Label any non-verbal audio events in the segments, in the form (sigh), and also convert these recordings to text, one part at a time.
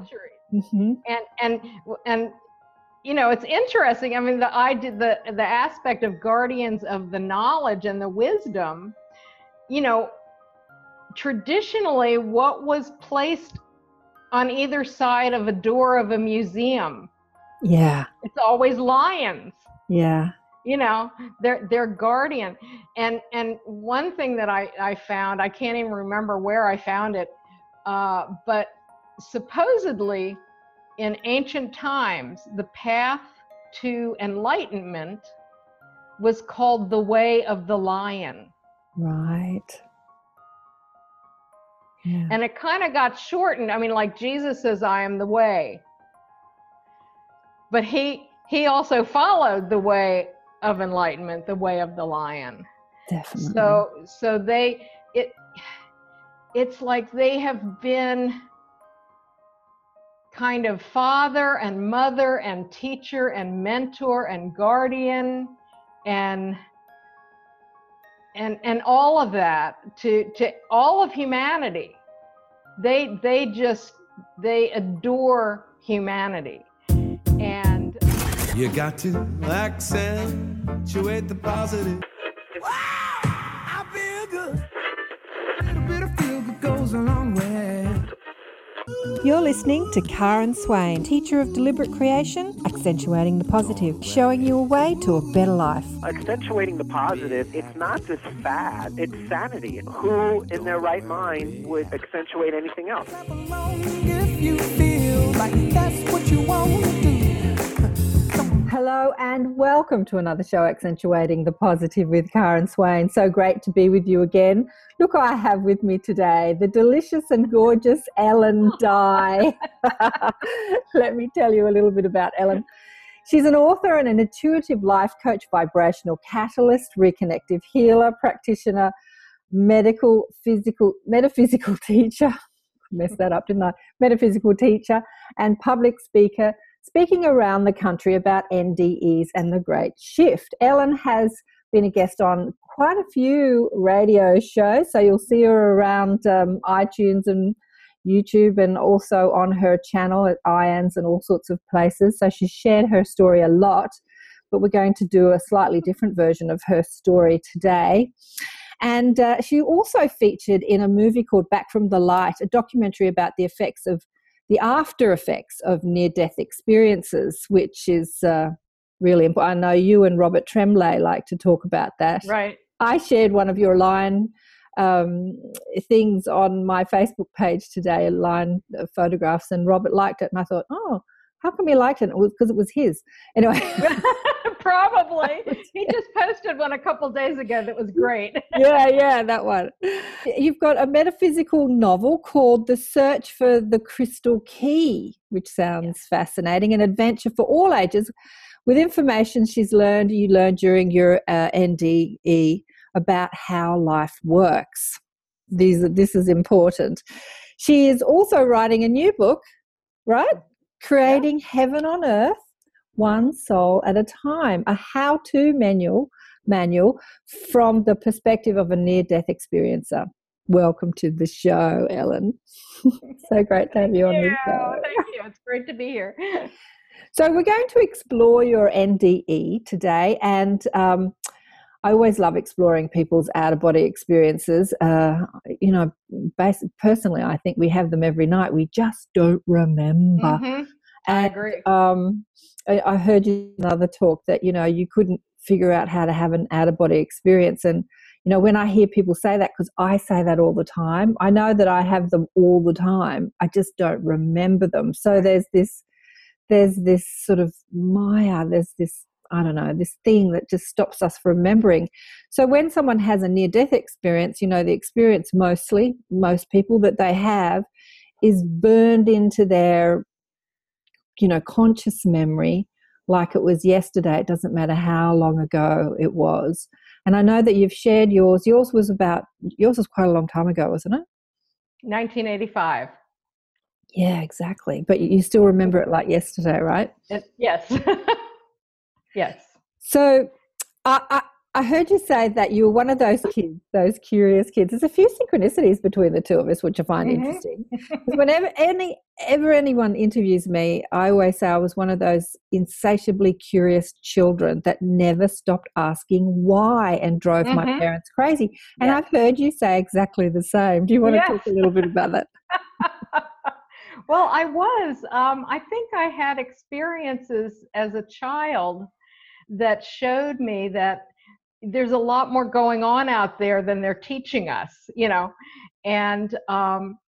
centuries. Mm-hmm. And and and you know, it's interesting. I mean, the I did the the aspect of guardians of the knowledge and the wisdom. You know, traditionally, what was placed on either side of a door of a museum? Yeah, it's always lions. Yeah, you know, they're they're guardian. And and one thing that I I found, I can't even remember where I found it, uh, but supposedly in ancient times, the path to enlightenment was called the way of the lion. Right. Yeah. And it kind of got shortened. I mean, like Jesus says, I am the way. But he he also followed the way of enlightenment, the way of the lion. Definitely. So so they it it's like they have been kind of father and mother and teacher and mentor and guardian and and and all of that to to all of humanity. They they just they adore humanity. And you got to accentuate the positive you're listening to Karen Swain, teacher of deliberate creation, accentuating the positive, showing you a way to a better life. Accentuating the positive, it's not just fad, it's sanity. Who in their right mind would accentuate anything else? Hello and welcome to another show, Accentuating the Positive with Karen Swain. So great to be with you again. Look, I have with me today the delicious and gorgeous Ellen (laughs) Dye. (laughs) Let me tell you a little bit about Ellen. She's an author and an intuitive life coach, vibrational catalyst, reconnective healer, practitioner, medical, physical, metaphysical (laughs) teacher. Messed that up, didn't I? Metaphysical teacher and public speaker speaking around the country about NDEs and the Great Shift. Ellen has been a guest on quite a few radio shows, so you'll see her around um, iTunes and YouTube and also on her channel at IANS and all sorts of places. So she's shared her story a lot, but we're going to do a slightly different version of her story today. And uh, she also featured in a movie called Back from the Light, a documentary about the effects of the after effects of near death experiences, which is uh, really important. I know you and Robert Tremblay like to talk about that. Right. I shared one of your line um, things on my Facebook page today, line photographs, and Robert liked it, and I thought, oh, how come he liked it? It because it was his. Anyway. (laughs) Probably. (laughs) He just posted one a couple days ago that was great. (laughs) yeah, yeah, that one. You've got a metaphysical novel called The Search for the Crystal Key, which sounds yeah. fascinating, an adventure for all ages with information she's learned, you learned during your uh, NDE about how life works. These, this is important. She is also writing a new book, right? Creating yeah. Heaven on Earth one soul at a time, a how-to manual manual from the perspective of a near-death experiencer. Welcome to the show, Ellen. (laughs) so great to have you on the show. Thank you. It's great to be here. (laughs) So we're going to explore your NDE today, and um, I always love exploring people's out of body experiences. Uh, you know, basically, personally, I think we have them every night. We just don't remember. Mm-hmm. I agree. Um, I, I heard you another talk that you know you couldn't figure out how to have an out of body experience, and you know when I hear people say that because I say that all the time, I know that I have them all the time. I just don't remember them. So there's this there's this sort of maya. There's this I don't know, this thing that just stops us from remembering. So when someone has a near death experience, you know, the experience mostly, most people that they have is burned into their you know, conscious memory like it was yesterday. It doesn't matter how long ago it was. And I know that you've shared yours. Yours was about, yours was quite a long time ago, wasn't it? 1985. Yeah, exactly. But you still remember it like yesterday, right? Yes. (laughs) yes. So I, I, I heard you say that you were one of those kids, those curious kids. There's a few synchronicities between the two of us, which I find mm-hmm. interesting. Whenever any ever anyone interviews me, I always say I was one of those insatiably curious children that never stopped asking why and drove mm-hmm. my parents crazy. And yeah. I've heard you say exactly the same. Do you want to talk a little bit about that? (laughs) well, I was. Um, I think I had experiences as a child that showed me that there's a lot more going on out there than they're teaching us, you know. And um,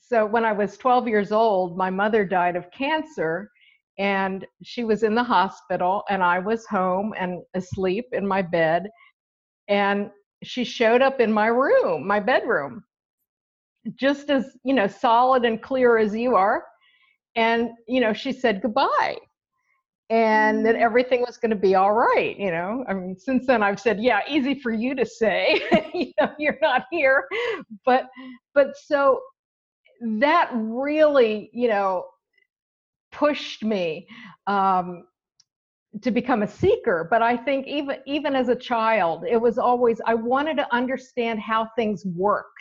so when I was 12 years old, my mother died of cancer, and she was in the hospital, and I was home and asleep in my bed. And she showed up in my room, my bedroom, just as, you know, solid and clear as you are. And, you know, she said goodbye and that mm. everything was going to be all right you know? I mean since then i've said yeah easy for you to say (laughs) you know you're not here. But but so that really you know pushed me um to become a seeker. But i think even even as a child it was always i wanted to understand how things worked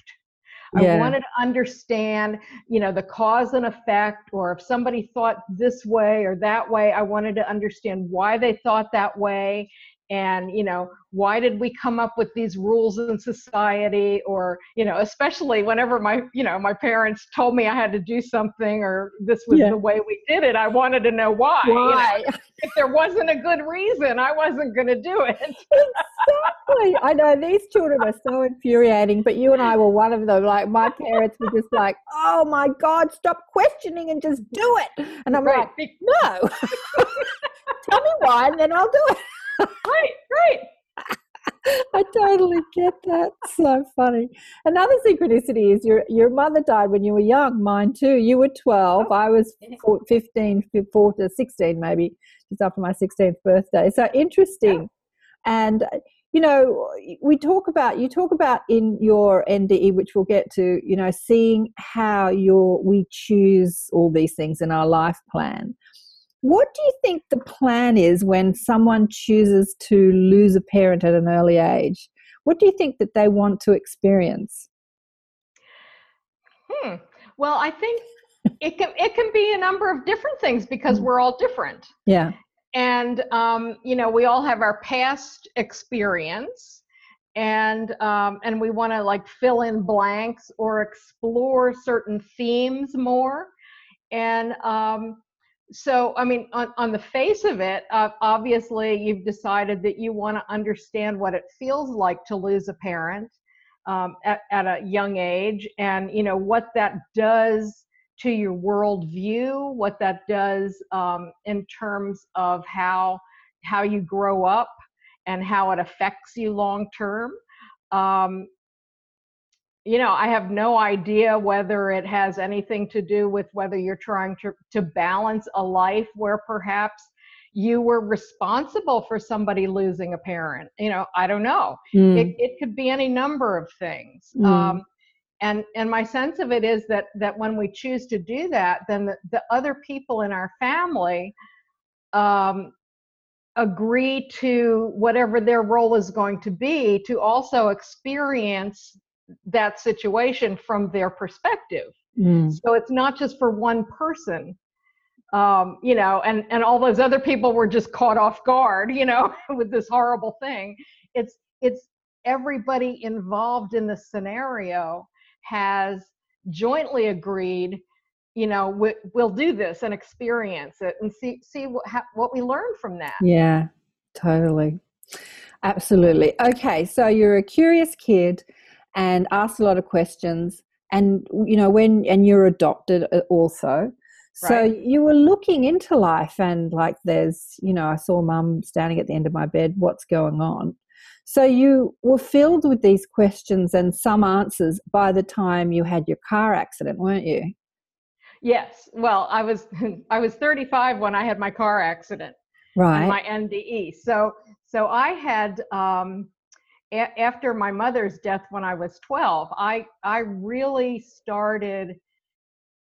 yeah. I wanted to understand, you know, the cause and effect, or if somebody thought this way or that way, I wanted to understand why they thought that way and you know why did we come up with these rules in society or you know especially whenever my you know my parents told me i had to do something or this was yeah. the way we did it i wanted to know why, why? You know? (laughs) if there wasn't a good reason i wasn't going to do it (laughs) exactly i know these children are so infuriating but you and i were one of them like my parents were just like oh my god stop questioning and just do it and i'm right. like no (laughs) tell me why and then i'll do it right, right. (laughs) I totally get that. So funny. Another synchronicity is your your mother died when you were young. Mine too. You were 12. I was (laughs) 15, 14, 16 maybe, just after my 16th birthday. So interesting. And uh, you know, we talk about you talk about in your NDE, which we'll get to. You know, seeing how your we choose all these things in our life plan. What do you think the plan is when someone chooses to lose a parent at an early age? What do you think that they want to experience? Hmm. Well, I think it can it can be a number of different things because mm. we're all different. Yeah. And um, you know, we all have our past experience, and um, and we want to like fill in blanks or explore certain themes more. And um, so i mean on, on the face of it uh, obviously you've decided that you want to understand what it feels like to lose a parent um, at, at a young age and you know what that does to your worldview what that does um, in terms of how how you grow up and how it affects you long term. Um, you know, I have no idea whether it has anything to do with whether you're trying to, to balance a life where perhaps you were responsible for somebody losing a parent. You know, I don't know. Mm. It, it could be any number of things. Mm. Um, and and my sense of it is that that when we choose to do that, then the, the other people in our family um, agree to whatever their role is going to be to also experience that situation from their perspective. Mm. So it's not just for one person. Um, you know, and and all those other people were just caught off guard, you know, (laughs) with this horrible thing. It's it's everybody involved in the scenario has jointly agreed you know we, will do this and experience it and see see what, ha, what we learn from that yeah totally absolutely okay so you're a curious kid and asked a lot of questions and you know when and you're adopted uh, also. So right. you were looking into life and like there's you know i saw mum standing at the end of my bed what's going on? So you were filled with these questions and some answers by the time you had your car accident weren't you? Yes. Well i was (laughs) i was 35 when i had my car accident right. my nde so so i had um a- after my mother's death when I was 12, I I really started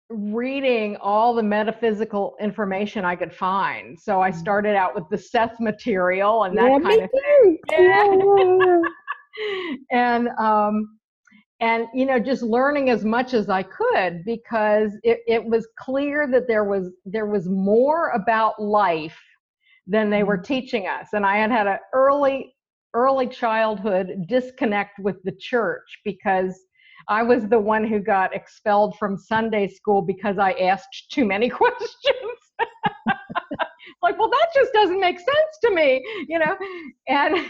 reading all the metaphysical information I could find. So I Mm. started out with the Seth material and that yeah, kind me of too. Yeah. (laughs) (laughs) and um and you know just learning as much as i could because it, it was clear that there was there was more about life than they were teaching us and i had had an early early childhood disconnect with the church because i was the one who got expelled from sunday school because i asked too many (laughs) questions. (laughs) Like well that just doesn't make sense to me you know? And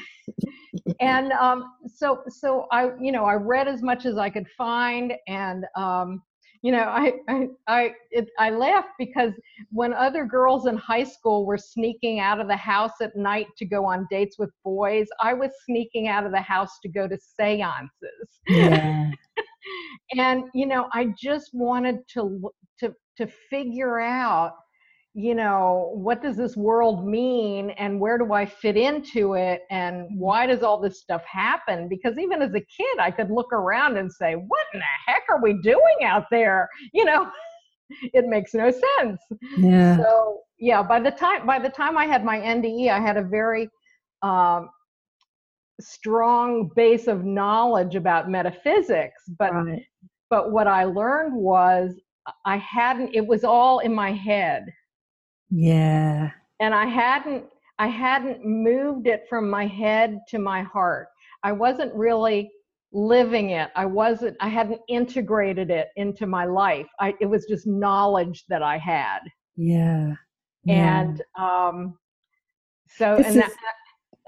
and um, so so I you know I read as much as I could find, and um, you know I I I, it, I laughed because when other girls in high school were sneaking out of the house at night to go on dates with boys, I was sneaking out of the house to go to seances. Yeah. (laughs) and you know I just wanted to to to figure out you know what does this world mean and where do i fit into it and why does all this stuff happen because even as a kid i could look around and say what in the heck are we doing out there you know (laughs) it makes no sense Yeah. so yeah by the time by the time i had my nde i had a very um, strong base of knowledge about metaphysics but right. but what i learned was i hadn't it was all in my head Yeah. and i hadn't i hadn't moved it from my head to my heart i wasn't really living it i wasn't i hadn't integrated it into my life I, it was just knowledge that i had Yeah. Yeah. and um so This and is- that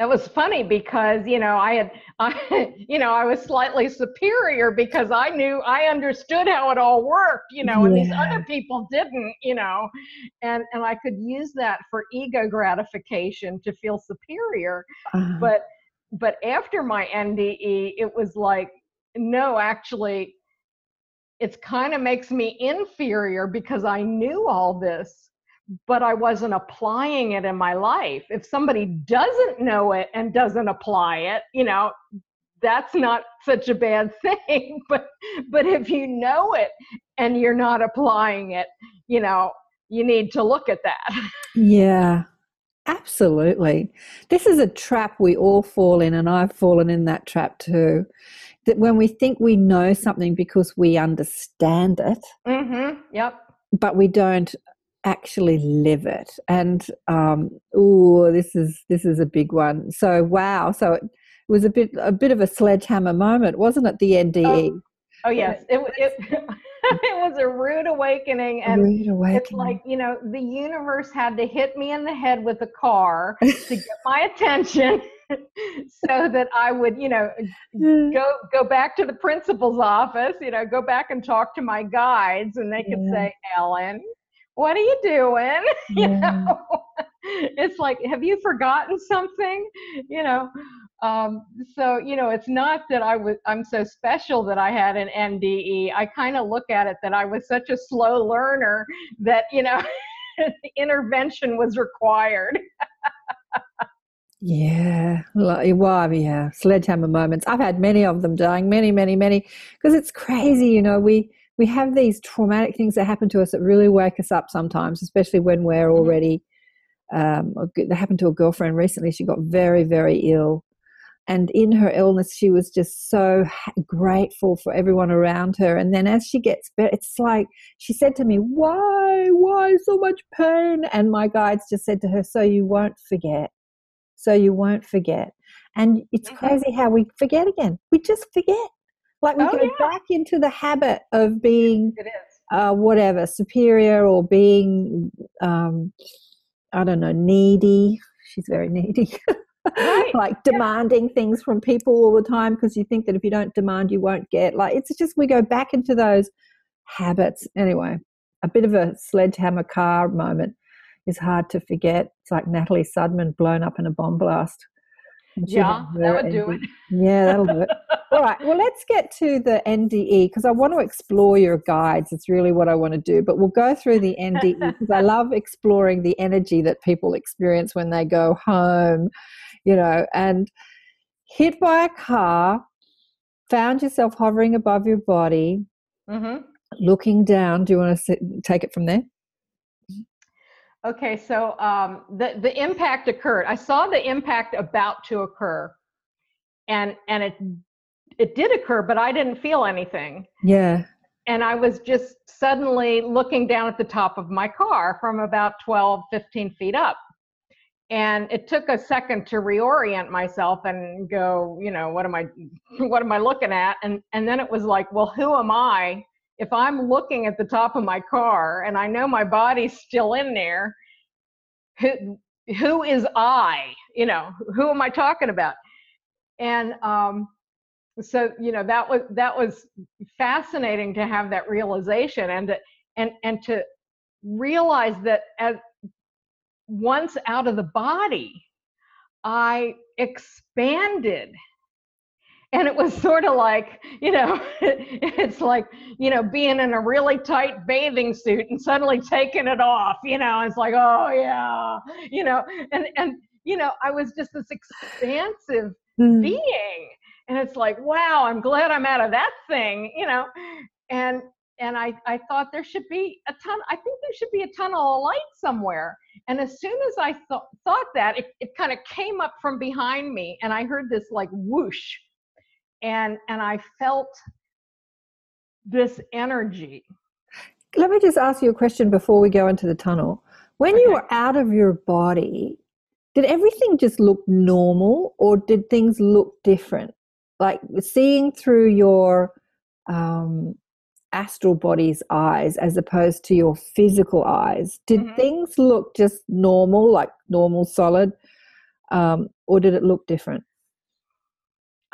was funny because you know i had (laughs) i you know i was slightly superior because i knew i understood how it all worked you know and these other people didn't you know and and i could use that for ego gratification to feel superior. Uh, but but after my nde it was like no actually it's kind of makes me inferior because i knew all this but i wasn't applying it in my life if somebody doesn't know it and doesn't apply it you know that's not such a bad (laughs) thing but but if you know it and you're not applying it you know you need to look at that Yeah, absolutely. This is a trap we all fall in, and I've fallen in that trap too. That when we think we know something because we understand it, mhm yep but we don't actually live it. And um, oh, this is this is a big one. So wow, so it was a bit a bit of a sledgehammer moment, wasn't it? The NDE. oh yes it it, (laughs) it was a rude awakening and Rude it's like you know the universe had to hit me in the head with a car (laughs) to get my attention (laughs) so that i would you know go go back to the principal's office you know go back and talk to my guides and they could Yeah. say ellen what are you doing (laughs) you know it's like have you forgotten something you know um, so you know it's not that i was i'm so special that i had an nde i kind of look at it that i was such a slow learner that you know (laughs) intervention was required Yeah, like, well, yeah, sledgehammer moments. I've had many of them, darling, many, many, many. Because it's crazy, you know. We we have these traumatic things that happen to us that really wake us up sometimes, especially when we're Mhm. already. Um, a g- that happened to a girlfriend recently. She got very, very ill, and in her illness, she was just so grateful for everyone around her. And then as she gets better, it's like she said to me, "Why, why so much pain?" And my guides just said to her, "So you won't forget." so you won't forget. And it's Mhm. crazy how we forget again. We just forget. Like we Oh, go yeah. back into the habit of being it is uh, whatever, superior or being, um, I don't know, needy. She's very needy. Right. (laughs) like demanding things from people all the time because you think that if you don't demand, you won't get. Like it's just we go back into those habits. Anyway, a bit of a sledgehammer car moment is hard to forget. It's like Natalie Sudman blown up in a bomb blast. Yeah that would do it. (laughs) Yeah, that'll do it. All right. Well, let's get to the NDE because I want to explore your guides. It's really what I want to do. But we'll go through the NDE because I love exploring the energy that people experience when they go home, you know, and hit by a car, found yourself hovering above your body, hmm looking down. Do you want to sit, take it from there? Okay, so um, the the impact occurred. I saw the impact about to occur, and and it it did occur, but I didn't feel anything. Yeah. And I was just suddenly looking down at the top of my car from about 12, 15 feet up. And it took a second to reorient myself and go, you know, what am I (laughs) what am I looking at? And and then it was like, well, who am I if I'm looking at the top of my car and I know my body's still in there, who who is I? You know, who am I talking about? And um, so you know that was that was fascinating to have that realization and to, and and to realize that as once out of the body, I expanded and it was sort of like you know (laughs) it's like you know being in a really tight bathing suit and suddenly taking it off you know it's like oh yeah you know and and you know i was just this expansive mm. being and it's like wow i'm glad i'm out of that thing you know and and I, I thought there should be a ton i think there should be a tunnel of light somewhere and as soon as i th- thought that it, it kind of came up from behind me and i heard this like whoosh and and i felt this energy let me just ask you a question before we go into the tunnel when okay. you were out of your body did everything just look normal or did things look different like seeing through your um, astral body's eyes as opposed to your physical eyes did mm-hmm. things look just normal like normal solid um, or did it look different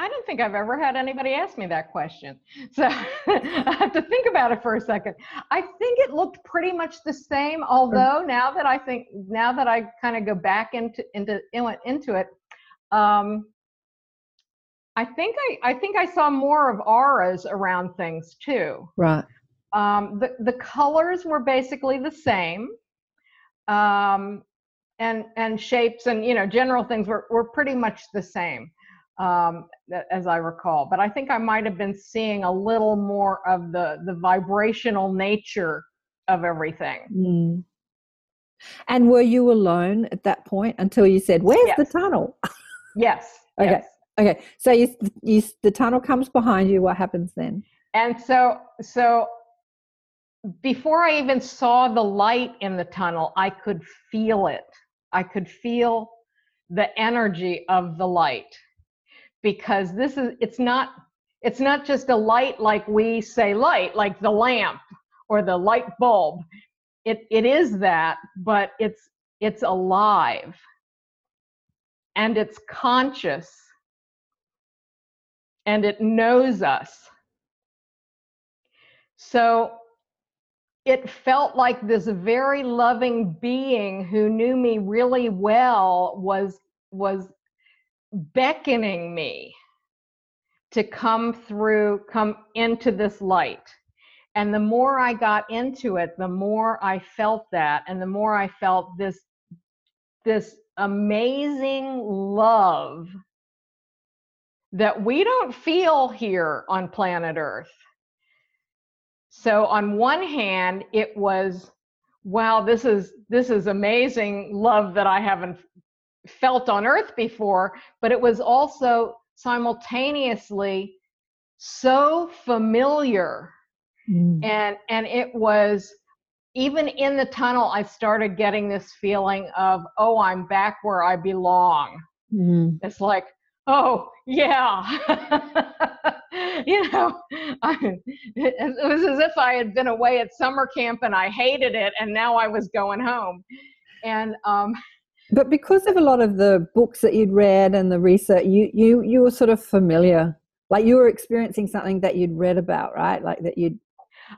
I don't think I've ever had anybody ask me that question. (laughs) So (laughs) I have to think about it for a second. I think it looked pretty much the same, although now that I think now that I kind of go back into into into it, um, I think I I think I saw more of auras around things too. Right. Um, the the colors were basically the same. Um, and and shapes and you know general things were, were pretty much the same um, as I recall. But I think I might have been seeing a little more of the the vibrational nature of everything. Mm. And were you alone at that point until you said, "Where's yes. the tunnel?" yes. (laughs) okay. Yes. Okay. So you, you, the tunnel comes behind you. What happens then? And so, so before I even saw the light in the tunnel, I could feel it. I could feel the energy of the light because this is it's not it's not just a light like we say light like the lamp or the light bulb. It it is that but it's it's alive. And it's conscious. And it knows us. So it felt like this very loving being who knew me really well was was beckoning me to come through, come into this light. And the more I got into it, the more I felt that, and the more I felt this, this amazing love that we don't feel here on planet Earth. So on one hand, it was, wow, this is this is amazing love that I haven't felt on earth before, but it was also simultaneously so familiar. Mm. And and it was even in the tunnel, I started getting this feeling of, oh, I'm back where I belong. Mm. It's like, oh, yeah. (laughs) you know, I, it was as if I had been away at summer camp and I hated it, and now I was going home. And um, but because of a lot of the books that you'd read and the research, you you you were sort of familiar, like you were experiencing something that you'd read about, right? Like that you'd.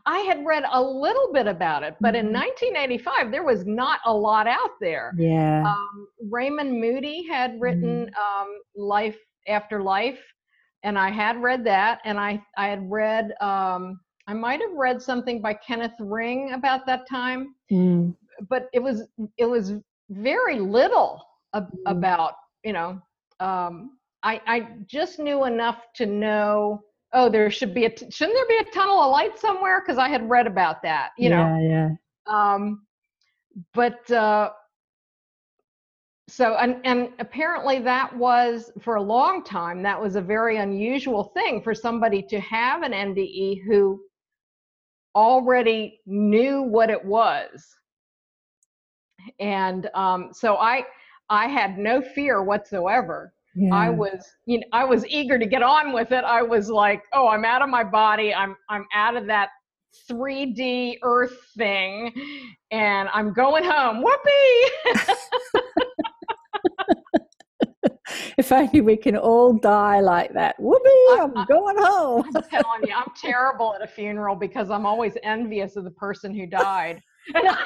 I had read a little bit about it, but mm-hmm. in 1985 there was not a lot out there. Yeah. Um, Raymond Moody had written mm-hmm. um, Life After Life, and I had read that, and I I had read. Um, I might have read something by Kenneth Ring about that time, mm. but it was it was very little ab- mm. about you know um, I, I just knew enough to know oh, there should be a t- shouldn't there be a tunnel of light somewhere? Because I had read about that, you know. Yeah, yeah. Um, but uh, so and and apparently that was for a long time that was a very unusual thing for somebody to have an NDE who already knew what it was and um, so i i had no fear whatsoever yeah. i was you know i was eager to get on with it i was like oh i'm out of my body i'm i'm out of that 3d earth thing and i'm going home whoopee (laughs) if only we can all die like that. Whoopee, I'm I, going home. I'm telling you, I'm terrible at a funeral because I'm always envious of the person who died. (laughs) I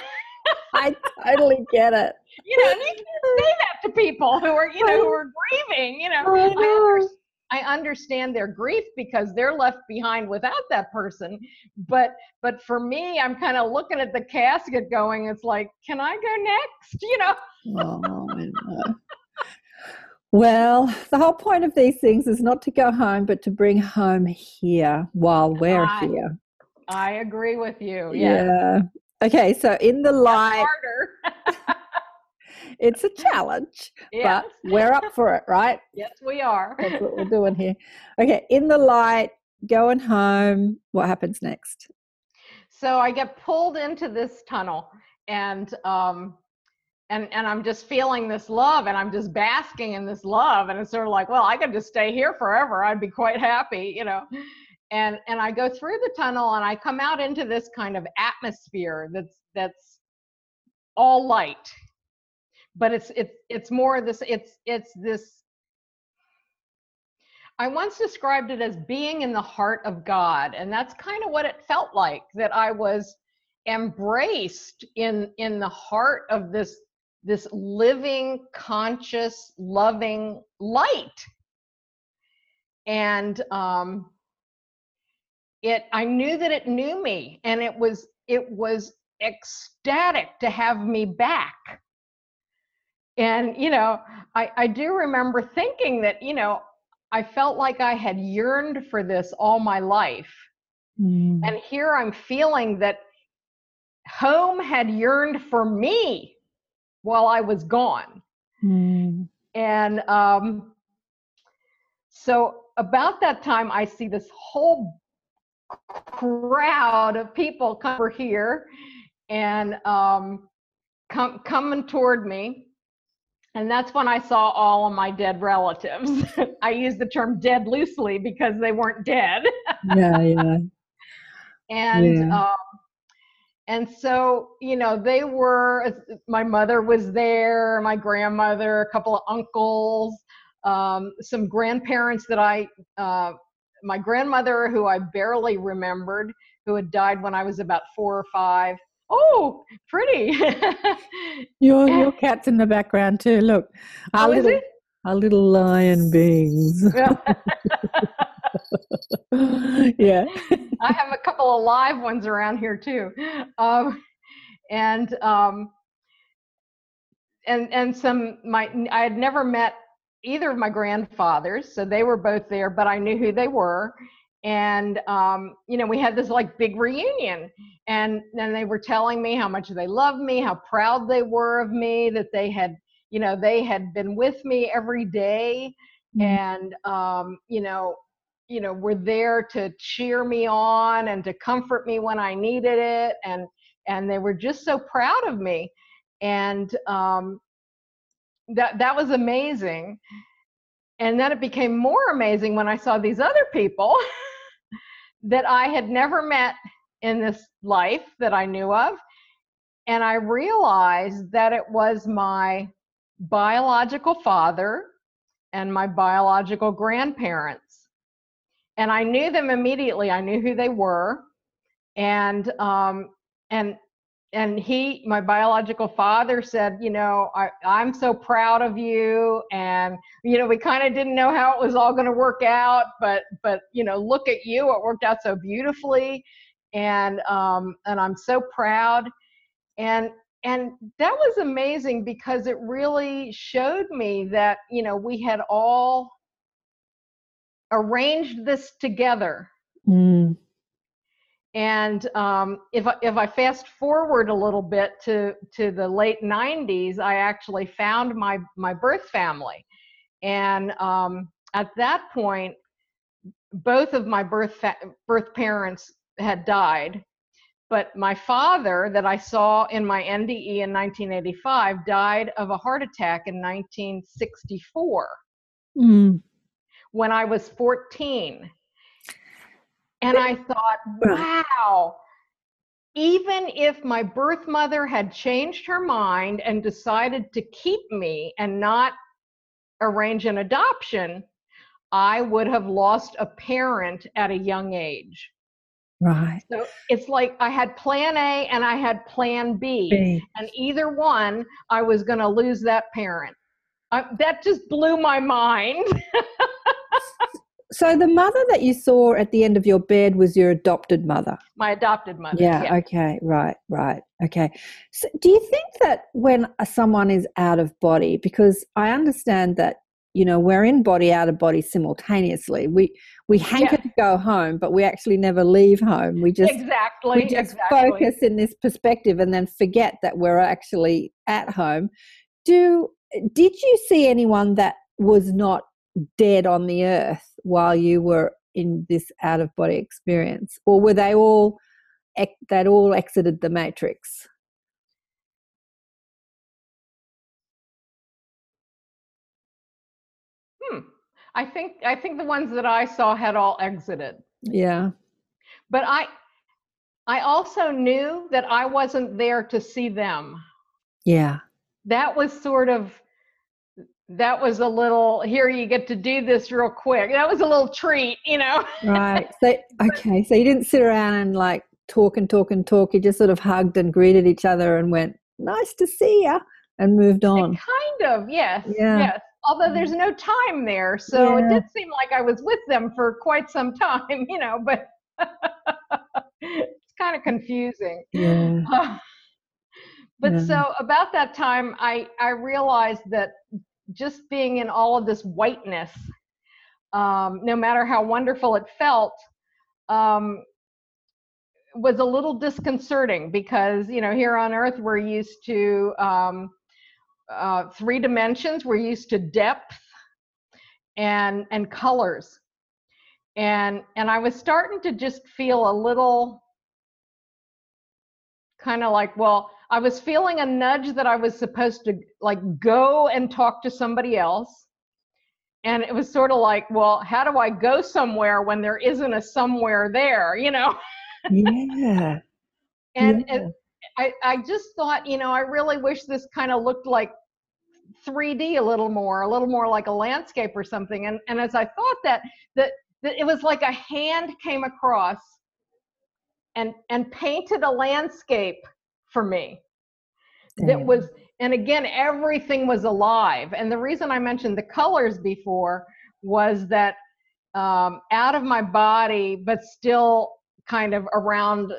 totally get it. You know, and you can't say that to people who are, you know, who are grieving. You know, I, know. I, I understand their grief because they're left behind without that person. But but for me, I'm kind of looking at the casket, going, "It's like, can I go next?" (laughs) You know. oh, well, the whole point of these things is not to go home, but to bring home here while we're I, here. I agree with you. Yes. Yeah. Okay, so in the light, (laughs) it's a challenge, (laughs) yes. but we're up for it, right? Yes, we are. That's what we're doing (laughs) here. Okay, in the light, going home, what happens next? So I get pulled into this tunnel, and um, and and I'm just feeling this love and I'm just basking in this love and it's sort of like well I could just stay here forever I'd be quite happy you know and and I go through the tunnel and I come out into this kind of atmosphere that's that's all light but it's it's it's more this it's it's this I once described it as being in the heart of God and that's kind of what it felt like that I was embraced in in the heart of this this living, conscious, loving light. And um, it, I knew that it knew me, and it was it was ecstatic to have me back. And you know, I, I do remember thinking that you know I felt like I had yearned for this all my life. Mm. And here I'm feeling that home had yearned for me while I was gone. Mm. And um, so about that time, I see this whole crowd of people come over here and um, come coming toward me. And that's when I saw all of my dead relatives. (laughs) I use the term dead loosely because they weren't dead. (laughs) yeah, yeah. And yeah. Um, and so you know they were my mother was there my grandmother a couple of uncles um, some grandparents that i uh, my grandmother who i barely remembered who had died when i was about four or five. Oh pretty. (laughs) Your your cat's in the background too look. Our oh, little our little lion beings. (laughs) (laughs) Yeah. I have a couple of live ones around here too. Um, and um, and and some my I had never met either of my grandfathers, so they were both there, but I knew who they were. And um, you know, we had this like big reunion, and then they were telling me how much they loved me, how proud they were of me, that they had, you know, they had been with me every day, mm-hmm. and um, you know, you know were there to cheer me on and to comfort me when i needed it and and they were just so proud of me and um, that that was amazing. And then it became more amazing when i saw these other people (laughs) that i had never met in this life that i knew of. And i realized that it was my biological father and my biological grandparents. And I knew them immediately. I knew who they were, and um, and and he, my biological father, said, you know, I, I'm so proud of you, and you know, we kind of didn't know how it was all going to work out, but but you know, look at you, it worked out so beautifully, and um, and I'm so proud, and and that was amazing because it really showed me that you know we had all arranged this together. Mm. And um, if I, if I fast forward a little bit to to the late '90s, I actually found my my birth family, and um, at that point, both of my birth fa- birth parents had died, but my father, that I saw in my NDE in 1985, died of a heart attack in 1964 Mm. when I was 14. And I thought, wow, even if my birth mother had changed her mind and decided to keep me and not arrange an adoption, I would have lost a parent at a young age. Right. So it's like I had plan A and I had plan B, B. and either one, I was going to lose that parent. I, that just blew my mind. (laughs) So the mother that you saw at the end of your bed was your adopted mother. my adopted mother. Yeah, Okay. Right. Right. Okay. So do you think that when someone is out of body, because I understand that you know we're in body out of body simultaneously. We we hanker Yeah. to go home, but we actually never leave home. We just exactly. we just exactly. focus in this perspective and then forget that we're actually at home. Do did you see anyone that was not dead on the earth while you were in this out of body experience, or were they all that all exited the matrix? Hmm. I think I think the ones that I saw had all exited. Yeah. But I I also knew that I wasn't there to see them. Yeah. That was sort of that was a little here you get to do this real quick. That was a little treat, you know. Right. (laughs) So okay. So you didn't sit around and like talk and talk and talk. You just sort of hugged and greeted each other and went, "Nice to see ya," and moved on. Kind of, yes. Yeah. Yes. Although there's no time there, so it did seem like I was with them for quite some time, (laughs) you know, but (laughs) it's kind of confusing. Yeah. (sighs) but Yeah. so about that time I I realized that just being in all of this whiteness, um, no matter how wonderful it felt, um, was a little disconcerting because you know here on Earth we're used to um, uh, three dimensions. We're used to depth and and colors, and and I was starting to just feel a little kind of like well i was feeling a nudge that i was supposed to like go and talk to somebody else and it was sort of like well how do i go somewhere when there isn't a somewhere there you know yeah. (laughs) and yeah. it, I, I just thought you know i really wish this kind of looked like 3d a little more a little more like a landscape or something and and as i thought that that, that it was like a hand came across and and painted a landscape for me. That was and again everything was alive and the reason i mentioned the colors before was that um, out of my body but still kind of around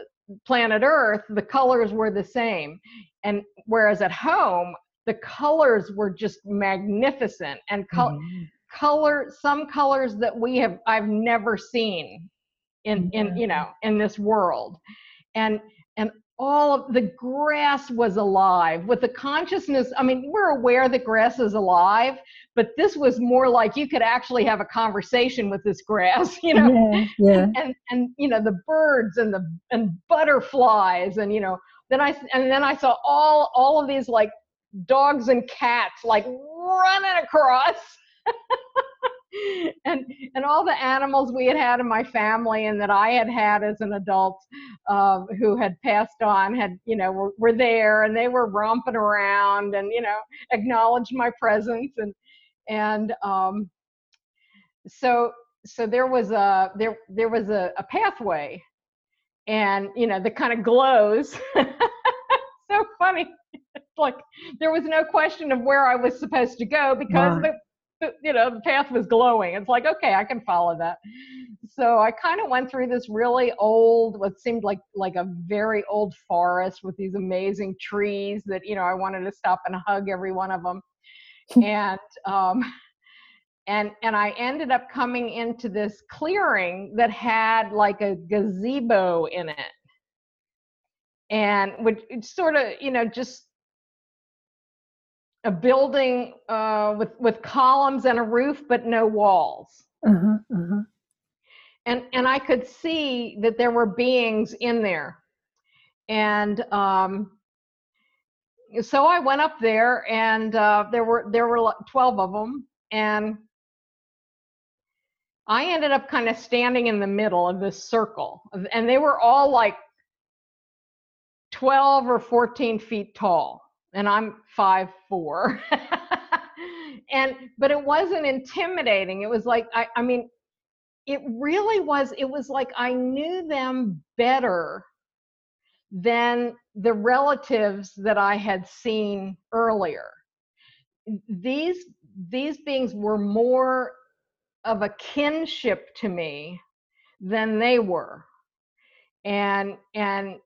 planet earth the colors were the same and whereas at home the colors were just magnificent and col- Mhm. color some colors that we have i've never seen in in you know in this world and and all of the grass was alive with the consciousness i mean we're aware that grass is alive but this was more like you could actually have a conversation with this grass (laughs) you know Yeah. Yeah. and and you know the birds and the and butterflies and you know then i and then i saw all all of these like dogs and cats like running across (laughs) and and all the animals we had had in my family and that i had had as an adult uh, who had passed on had you know were, were there and they were romping around and you know acknowledged my presence and and um, so so there was a there there was a, a pathway and you know the kind of glows. (laughs) So funny. (laughs) Like there was no question of where i was supposed to go because the (laughs) you know the path was glowing. It's like okay i can follow that. So i kind of went through this really old what seemed like like a very old forest with these amazing trees that you know i wanted to stop and hug every one of them (laughs) and um and and I ended up coming into this clearing that had like a gazebo in it, and which sort of you know just a building uh, with with columns and a roof but no walls. Uh-huh, uh-huh. And and I could see that there were beings in there, and um, so I went up there, and uh, there were there were twelve of them, and I ended up kind of standing in the middle of this circle, and they were all like 12 or 14 feet tall, and I'm five four. and but it wasn't intimidating. It was like I, I mean, it really was. It was like I knew them better than the relatives that I had seen earlier. These these beings were more of a kinship to me than they were. And and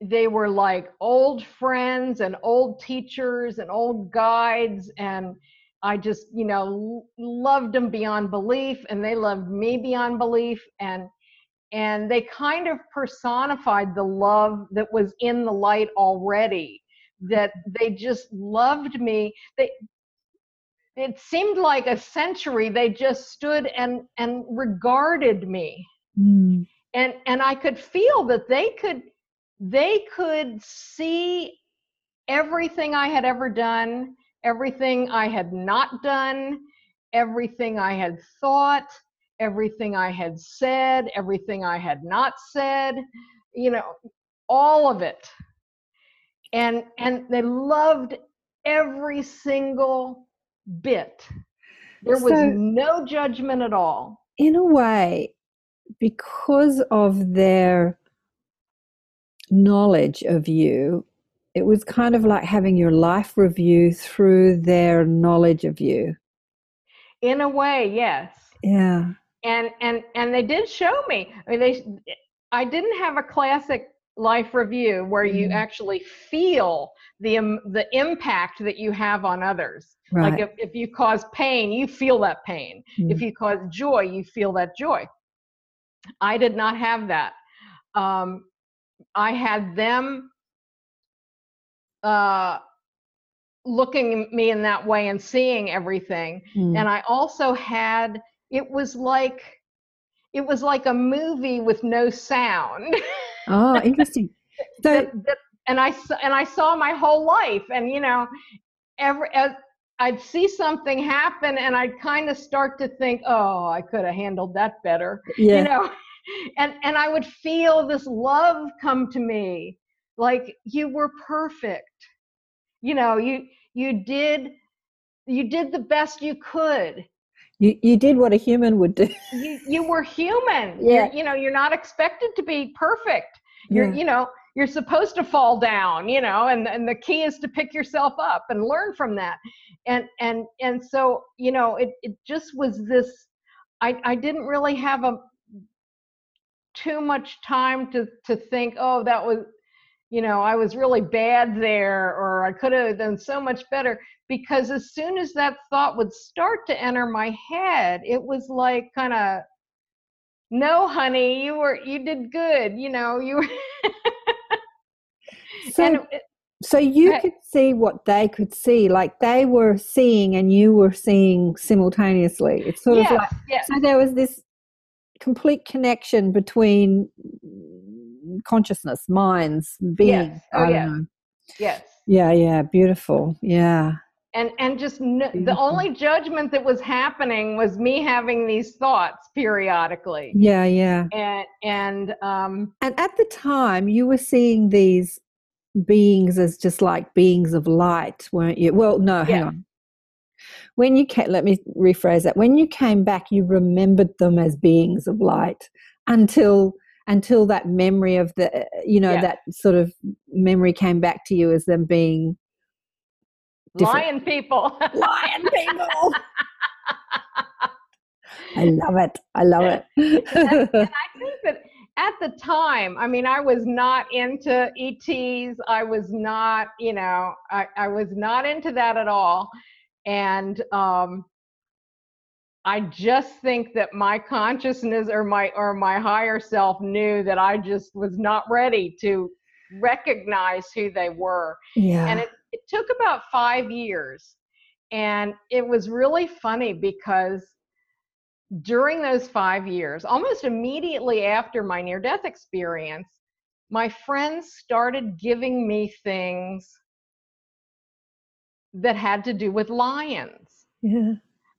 they were like old friends and old teachers and old guides and I just, you know, loved them beyond belief and they loved me beyond belief and and they kind of personified the love that was in the light already that they just loved me they it seemed like a century they just stood and and regarded me mm. and and i could feel that they could they could see everything i had ever done everything i had not done everything i had thought everything I had said, everything I had not said, you know, all of it. And and they loved every single bit. There was so, no judgment at all. In a way, because of their knowledge of you, it was kind of like having your life review through their knowledge of you. In a way, yes. Yeah and and and they did show me i mean they i didn't have a classic life review where you mm-hmm. actually feel the um, the impact that you have on others right. like if, if you cause pain you feel that pain mm-hmm. if you cause joy you feel that joy i did not have that um, i had them uh, looking at me in that way and seeing everything mm-hmm. and i also had it was like it was like a movie with no sound. (laughs) Oh, interesting. So, that, that, and I and I saw my whole life, and you know, every I'd see something happen, and I'd kind of start to think, oh, I could have handled that better, yeah. you know, and and I would feel this love come to me, like you were perfect, you know, you you did you did the best you could. You you did what a human would do. You you were human. (laughs) Yeah. You're, you know you're not expected to be perfect. You're yeah. you know you're supposed to fall down you know and and the key is to pick yourself up and learn from that. And and and so you know it it just was this i i didn't really have a too much time to to think oh that was you know i was really bad there or i could have done so much better. Because as soon as that thought would start to enter my head it was like kind of no honey you were you did good you know you (laughs) so, it, so you could see what they could see like they were seeing and you were seeing simultaneously. It's sort yes, of like yes. so there was this complete connection between consciousness minds being yes. oh, i don't yes. know. Yes. Yeah yeah beautiful yeah. And and just the only judgment that was happening was me having these thoughts periodically. Yeah yeah. And and um and at the time you were seeing these beings as just like beings of light weren't you? Well no hang yeah. on when you came let me rephrase that. When you came back you remembered them as beings of light until until that memory of the uh, you know yeah. that sort of memory came back to you as them being different. lion people. Lion people! (laughs) I love it. I love it. And, and (laughs) i think that at the time i mean i was not into ets i was not you know i, I was not into that at all and um I just think that my consciousness or my or my higher self knew that I just was not ready to recognize who they were. Yeah. And it, it took about five years. And it was really funny because during those five years, almost immediately after my near death experience, my friends started giving me things that had to do with lions. yeah.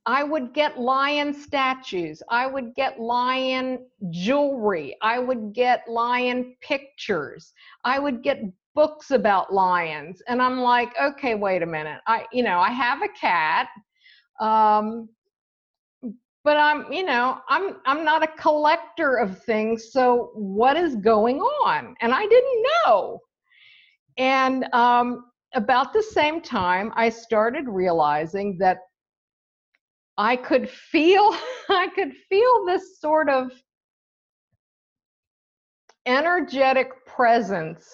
I would get lion statues. I would get lion jewelry. I would get lion pictures. I would get books about lions. And I'm like, okay, wait a minute. I, you know, I have a cat. Um, but I'm, you know, I'm I'm not a collector of things. So what is going on? And I didn't know. And um, about the same time, I started realizing that I could feel (laughs) I could feel this sort of energetic presence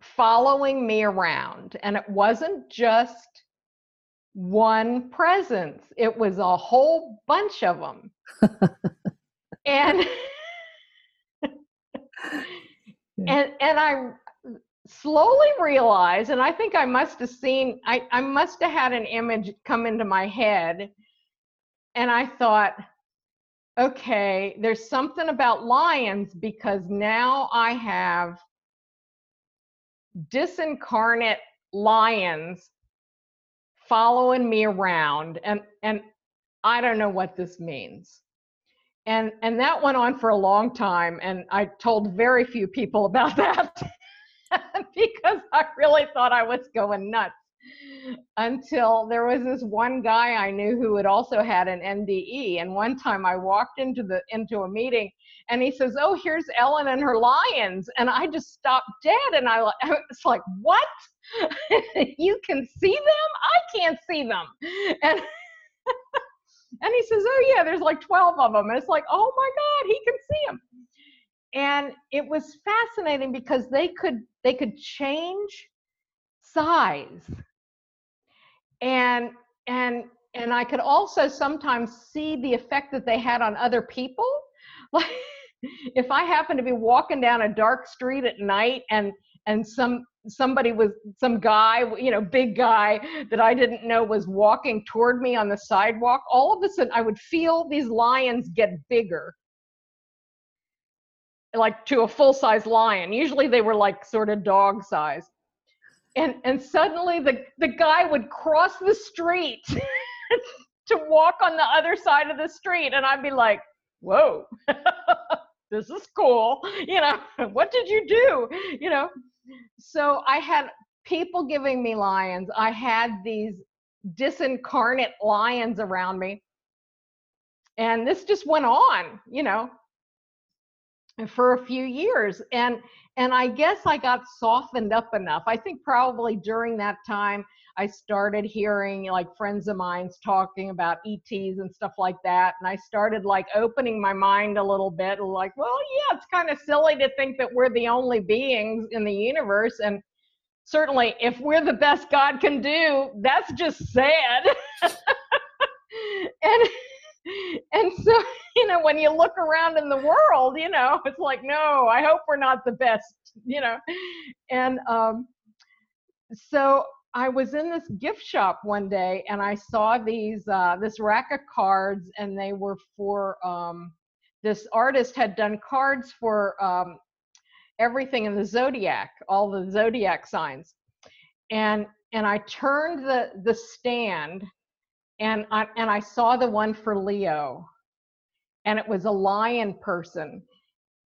following me around. And it wasn't just one presence it was a whole bunch of them (laughs) and (laughs) and and I slowly realize, and I think I must have seen, I, I must have had an image come into my head. And I thought, okay, there's something about lions because now I have disincarnate lions following me around and and I don't know what this means. And and that went on for a long time and I told very few people about (laughs) that. (laughs) because I really thought I was going nuts until there was this one guy I knew who had also had an NDE. And one time I walked into the into a meeting and he says, "Oh, here's Ellen and her lions," and I just stopped dead. And I, I was like, "What? (laughs) you can see them? I can't see them." And (laughs) and he says, "Oh yeah, there's like 12 of them." And it's like, "Oh my God, he can see them." and it was fascinating because they could they could change size. And and and i could also sometimes see the effect that they had on other people. (laughs) Like if i happened to be walking down a dark street at night and and some somebody was some guy you know big guy that i didn't know was walking toward me on the sidewalk all of a sudden i would feel these lions get bigger like to a full size lion. Usually they were like sort of dog size. And and suddenly the the guy would cross the street (laughs) to walk on the other side of the street and I'd be like, "Whoa. (laughs) this is cool." You know, (laughs) what did you do? You know. So I had people giving me lions. I had these disincarnate lions around me. And this just went on, you know, for a few years and and i guess i got softened up enough. I think probably during that time i started hearing like friends of mine's talking about ets and stuff like that and i started like opening my mind a little bit like well yeah it's kind of silly to think that we're the only beings in the universe and certainly if we're the best god can do that's just sad. (laughs) And (laughs) and so (laughs) you know when you look around in the world you know it's like no i hope we're not the best you know. And um so i was in this gift shop one day and i saw these uh this rack of cards and they were for um this artist had done cards for um everything in the zodiac all the zodiac signs. And and i turned the the stand and I, and I saw the one for Leo, and it was a lion person,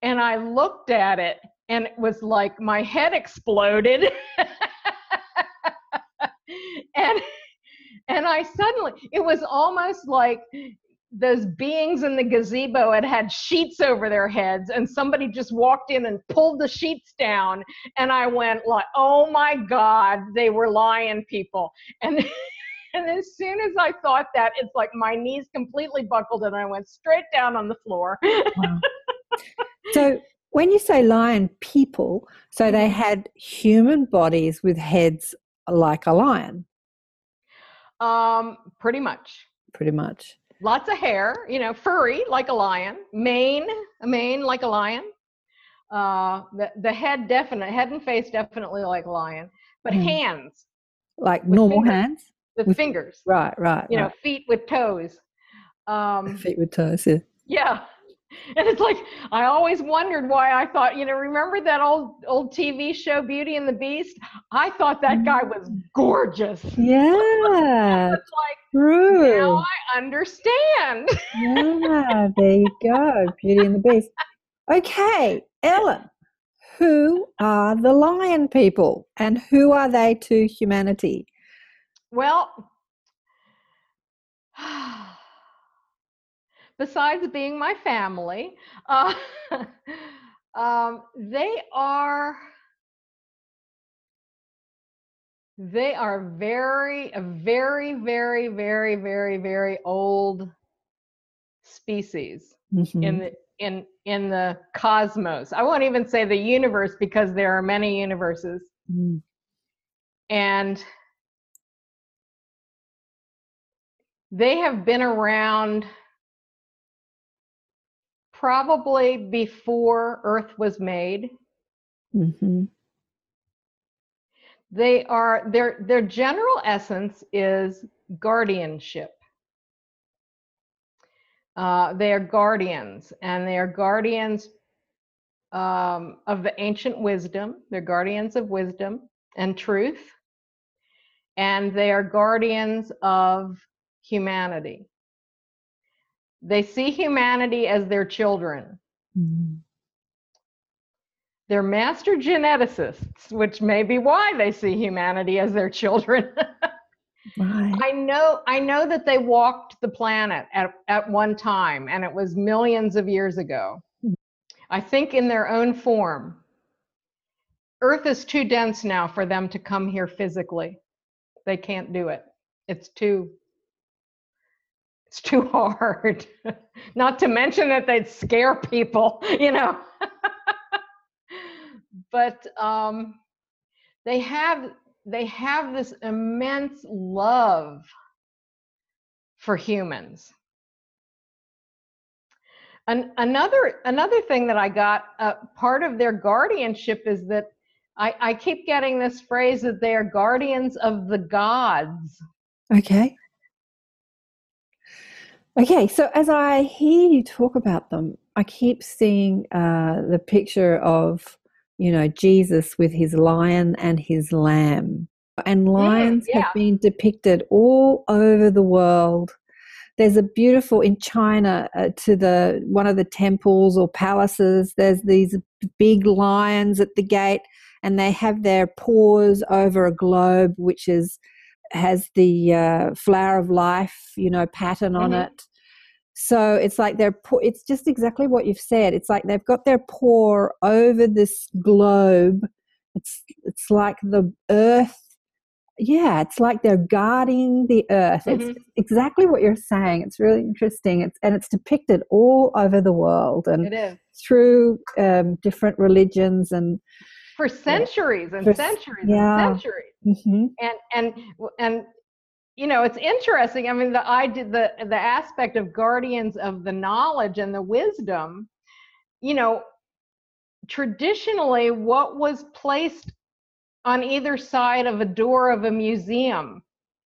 and I looked at it, and it was like my head exploded, (laughs) and and I suddenly it was almost like those beings in the gazebo had had sheets over their heads and somebody just walked in and pulled the sheets down. And i went like oh my god they were lion people. And (laughs) and as soon as I thought that, it's like my knees completely buckled and I went straight down on the floor. (laughs) Wow. so when you say lion people, so they Mm-hmm. had human bodies with heads like a lion. um, pretty much. pretty much. Lots of hair, you know, furry like a lion, mane, a mane like a lion. Uh, the the head definitely head and face definitely like a lion, but Mm. hands Like normal fingers. hands. With fingers, Right, right. you know, feet with toes. Um, (laughs) feet with toes. Yeah. Yeah. (laughs) And it's like I always wondered why I thought, you know, remember that old old TV show Beauty and the Beast? I thought that guy was gorgeous. (laughs) Yeah, It's like true. now I understand. Yeah, there you go. Beauty and the Beast. Okay, Ellen, who are the lion people and who are they to humanity? Well, (sighs) besides being my family, uh, (laughs) um, they are they are very a very very very very very old species Mhm. in the in in the cosmos. I won't even say the universe because there are many universes Mm. and they have been around probably before earth was made. Mhm. they are their their general essence is guardianship. Uh, they are guardians and they are guardians um, of the ancient wisdom. They're guardians of wisdom and truth. And they are guardians of humanity they see humanity as their children Mm. they're master geneticists which may be why they see humanity as their children (laughs) Right. I know I know that they walked the planet at, at one time and it was millions of years ago. I think in their own form. Earth is too dense now for them to come here physically. They can't do it. It's too it's too hard. (laughs) Not to mention that they'd scare people, (laughs) you know. (laughs) but um they have they have this immense love for humans. An, another another thing that I got, uh, part of their guardianship is that I, I keep getting this phrase that they are guardians of the gods. Okay. Okay, so as I hear you talk about them, I keep seeing uh, the picture of, you know, Jesus with his lion and his lamb. And lions yeah. have been depicted all over the world. There's a beautiful in China uh, to the one of the temples or palaces. There's these big lions at the gate, and they have their paws over a globe, which is has the uh, flower of life, you know, pattern on Mhm. it. So it's like they're, paw- it's just exactly what you've said. It's like they've got their paw over this globe. It's, it's like the earth. Yeah, it's like they're guarding the earth. Mhm. It's exactly what you're saying. It's really interesting. It's, and it's depicted all over the world and It is. through um, different religions and, For centuries and For centuries yeah. and centuries. Mhm. and and and you know it's interesting i mean the i did the the aspect of guardians of the knowledge and the wisdom you know traditionally what was placed on either side of a door of a museum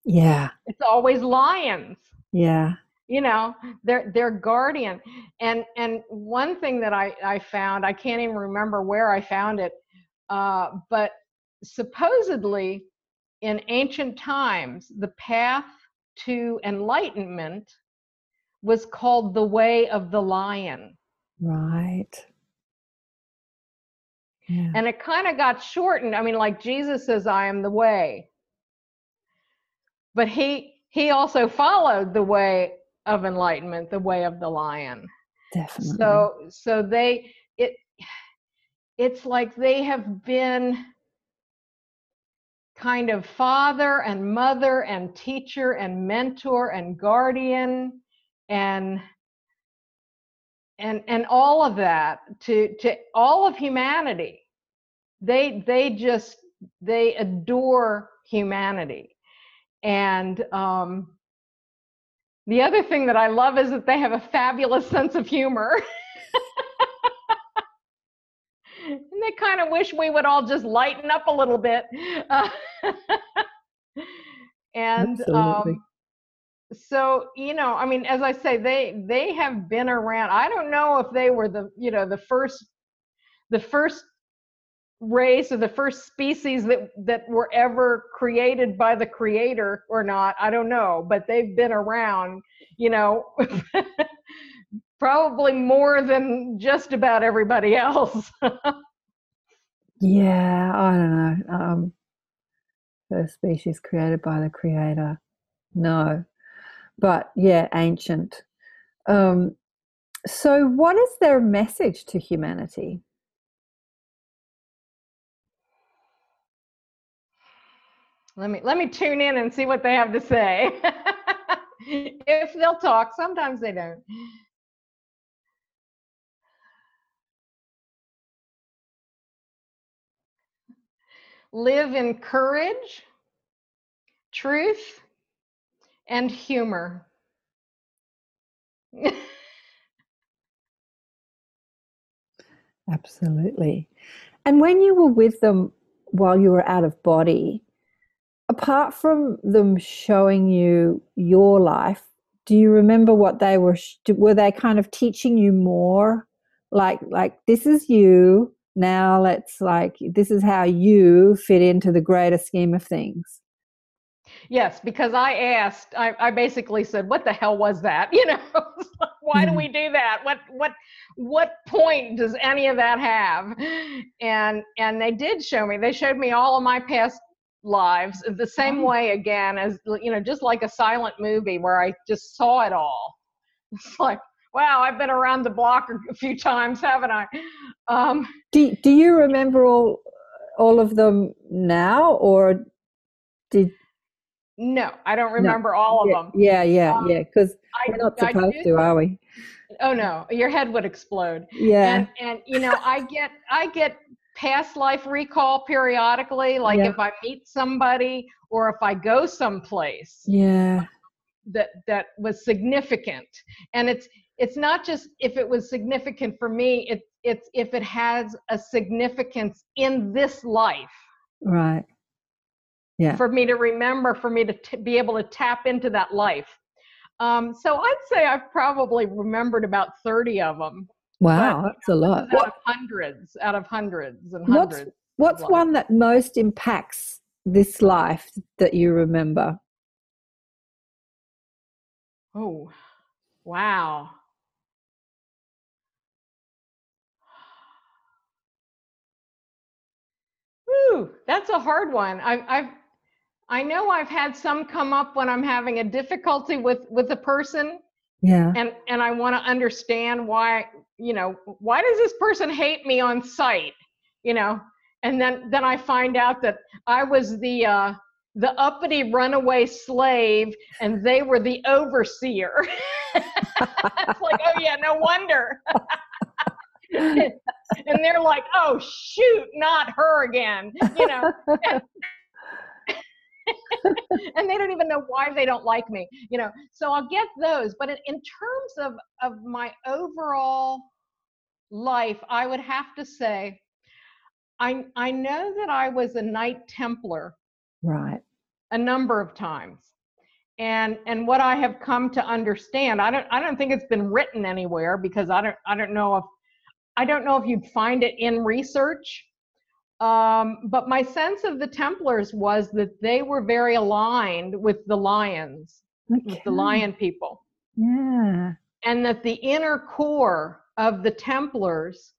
yeah, it's always lions yeah. you know they're they're guardian and and one thing that i i found i can't even remember where i found it uh, but supposedly in ancient times the path to enlightenment was called the way of the lion Right. Yeah. and it kind of got shortened i mean like jesus says i am the way but he he also followed the way of enlightenment the way of the lion Definitely. so so they it's like they have been kind of father and mother and teacher and mentor and guardian and and and all of that to to all of humanity they they just they adore humanity and um the other thing that I love is that they have a fabulous sense of humor. (laughs) and they kind of wish we would all just lighten up a little bit. Uh, (laughs) and um, so you know i mean as i say they they have been around. I don't know if they were the you know the first the first race or the first species that that were ever created by the creator or not. I don't know but they've been around you know (laughs) probably more than just about everybody else (laughs) yeah i don't know um first species created by the creator no but yeah ancient um so what is their message to humanity Let me let me tune in and see what they have to say. (laughs) if they'll talk, sometimes they don't. Live in courage, truth, and humor. Absolutely. And when you were with them while you were out of body, apart from them showing you your life, do you remember what they were? Were they kind of teaching you more? Like, like this is you. Now let's like this is how you fit into the greater scheme of things. Yes, because I asked, I, I basically said, "What the hell was that?" (laughs) You know, (laughs) why do we mm-hmm. do that? What what what point does any of that have? And and they did show me. They showed me all of my past lives the same way again as you know just like a silent movie where i just saw it all (laughs) it's like wow i've been around the block a (laughs) few times haven't i? Um, do, do you remember all all of them now or did no i don't remember no. all of yeah, them. yeah yeah um, yeah because we're not supposed to are we? Oh no your head would explode. Yeah. And and you know i get i get past life recall periodically like yeah. if i meet somebody or if i go someplace yeah. that that was significant. And it's it's not just if it was significant for me it, it's if it has a significance in this life right yeah for me to remember for me to t- be able to tap into that life um, so i'd say i've probably remembered about 30 of them Wow, but, that's a lot. Out of hundreds, out of hundreds and hundreds. What's, what's one that most impacts this life that you remember? Oh, wow. Whew, that's a hard one. I, I've, I know I've had some come up when I'm having a difficulty with with a person. Yeah. And and I want to understand why you know, why does this person hate me on sight? You know, and then then I find out that I was the uh, the uppity runaway slave, and they were the overseer. (laughs) it's like, oh yeah, no wonder. (laughs) and they're like, oh shoot, not her again. You know. (laughs) and they don't even know why they don't like me you know so i'll get those but in, in terms of of my overall life i would have to say i i know that i was a knight templar right a number of times and and what i have come to understand i don't i don't think it's been written anywhere because i don't i don't know if i don't know if you'd find it in research um, but my sense of the Templars was that they were very aligned with the lions, okay. with the lion people. Yeah. And that the inner core of the Templars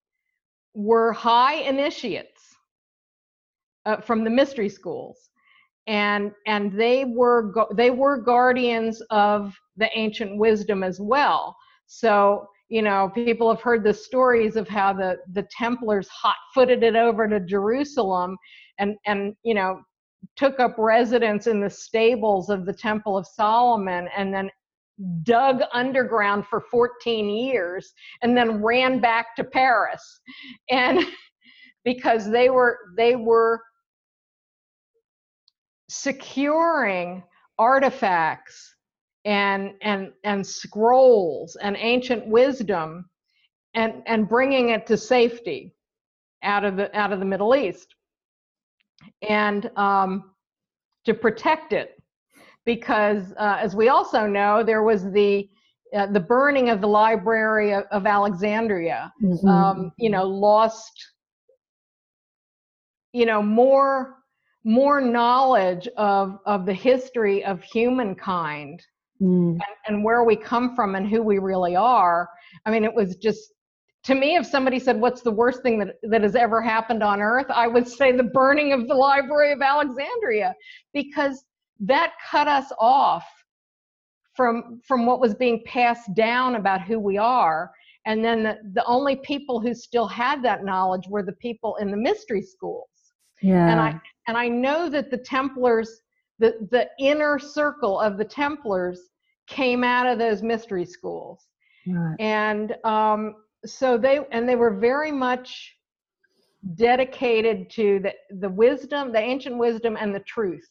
were high initiates uh, from the mystery schools. And, and they were they were guardians of the ancient wisdom as well. So you know, people have heard the stories of how the the Templars hot-footed it over to Jerusalem, and and you know, took up residence in the stables of the Temple of Solomon, and then dug underground for 14 years, and then ran back to Paris, and (laughs) because they were they were securing artifacts and and and scrolls and ancient wisdom and and bringing it to safety out of the out of the Middle East and um, to protect it because uh, as we also know there was the uh, the burning of the library of, of Alexandria mm-hmm. um, you know lost you know more more knowledge of of the history of humankind mm. and, and where we come from and who we really are i mean it was just to me if somebody said what's the worst thing that, that has ever happened on earth i would say the burning of the library of alexandria because that cut us off from from what was being passed down about who we are and then the, the only people who still had that knowledge were the people in the mystery schools yeah. And I and I know that the Templars, the the inner circle of the Templars came out of those mystery schools. Right. And um, so they and they were very much dedicated to the the wisdom, the ancient wisdom and the truth.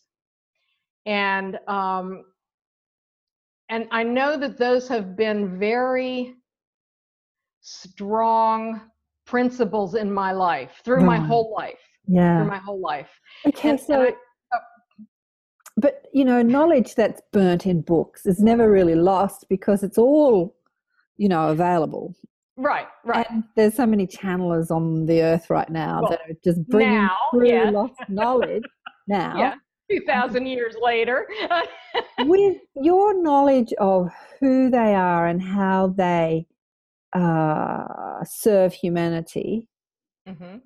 And um, and I know that those have been very strong principles in my life through right. my whole life yeah. for my whole life. Okay, and, so. And I. but you know, knowledge that's burnt in books is never really lost because it's all, you know, available. Right, right. And there's so many channelers on the earth right now well, that are just bringing now, through lost (laughs) knowledge now. Yeah. 2000 years later. (laughs) with your knowledge of who they are and how they uh, serve humanity, mm-hmm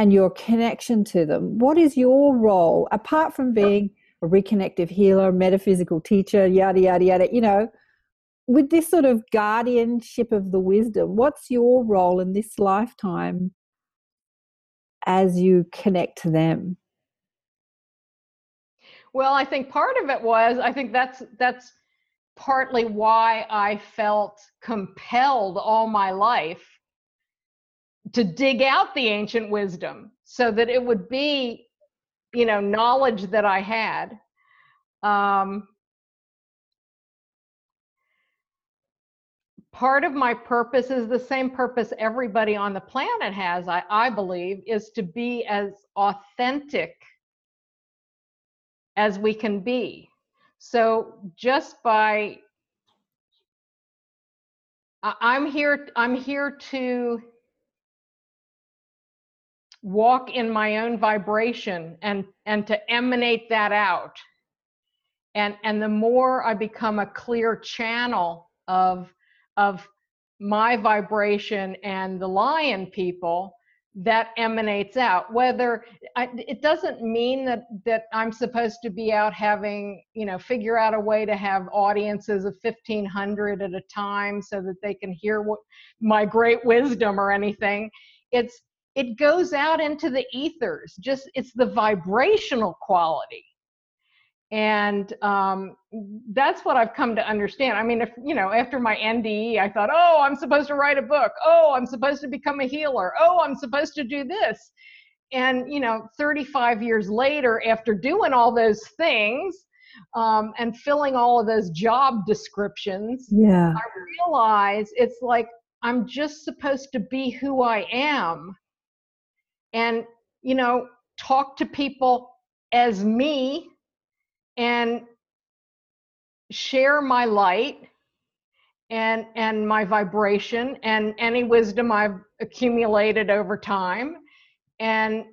and your connection to them. What is your role, apart from being a reconnective healer, metaphysical teacher, yada, yada, yada, you know, with this sort of guardianship of the wisdom, what's your role in this lifetime as you connect to them? Well, I think part of it was I think that's that's partly why I felt compelled all my life to dig out the ancient wisdom so that it would be you know knowledge that i had um, part of my purpose is the same purpose everybody on the planet has i, I believe is to be as authentic as we can be. So just by i'm here i'm here to walk in my own vibration and and to emanate that out. And and the more i become a clear channel of of my vibration and the lion people that emanates out. Whether I, it doesn't mean that that i'm supposed to be out having you know figure out a way to have audiences of 1500 at a time so that they can hear what my great wisdom or anything. It's it goes out into the ethers just it's the vibrational quality. And um, that's what i've come to understand. I mean if you know after my nde i thought oh i'm supposed to write a book. Oh i'm supposed to become a healer. Oh i'm supposed to do this. And you know 35 years later after doing all those things um, and filling all of those job descriptions yeah. I realize it's like i'm just supposed to be who i am and you know talk to people as me and share my light and and my vibration and any wisdom I've accumulated over time and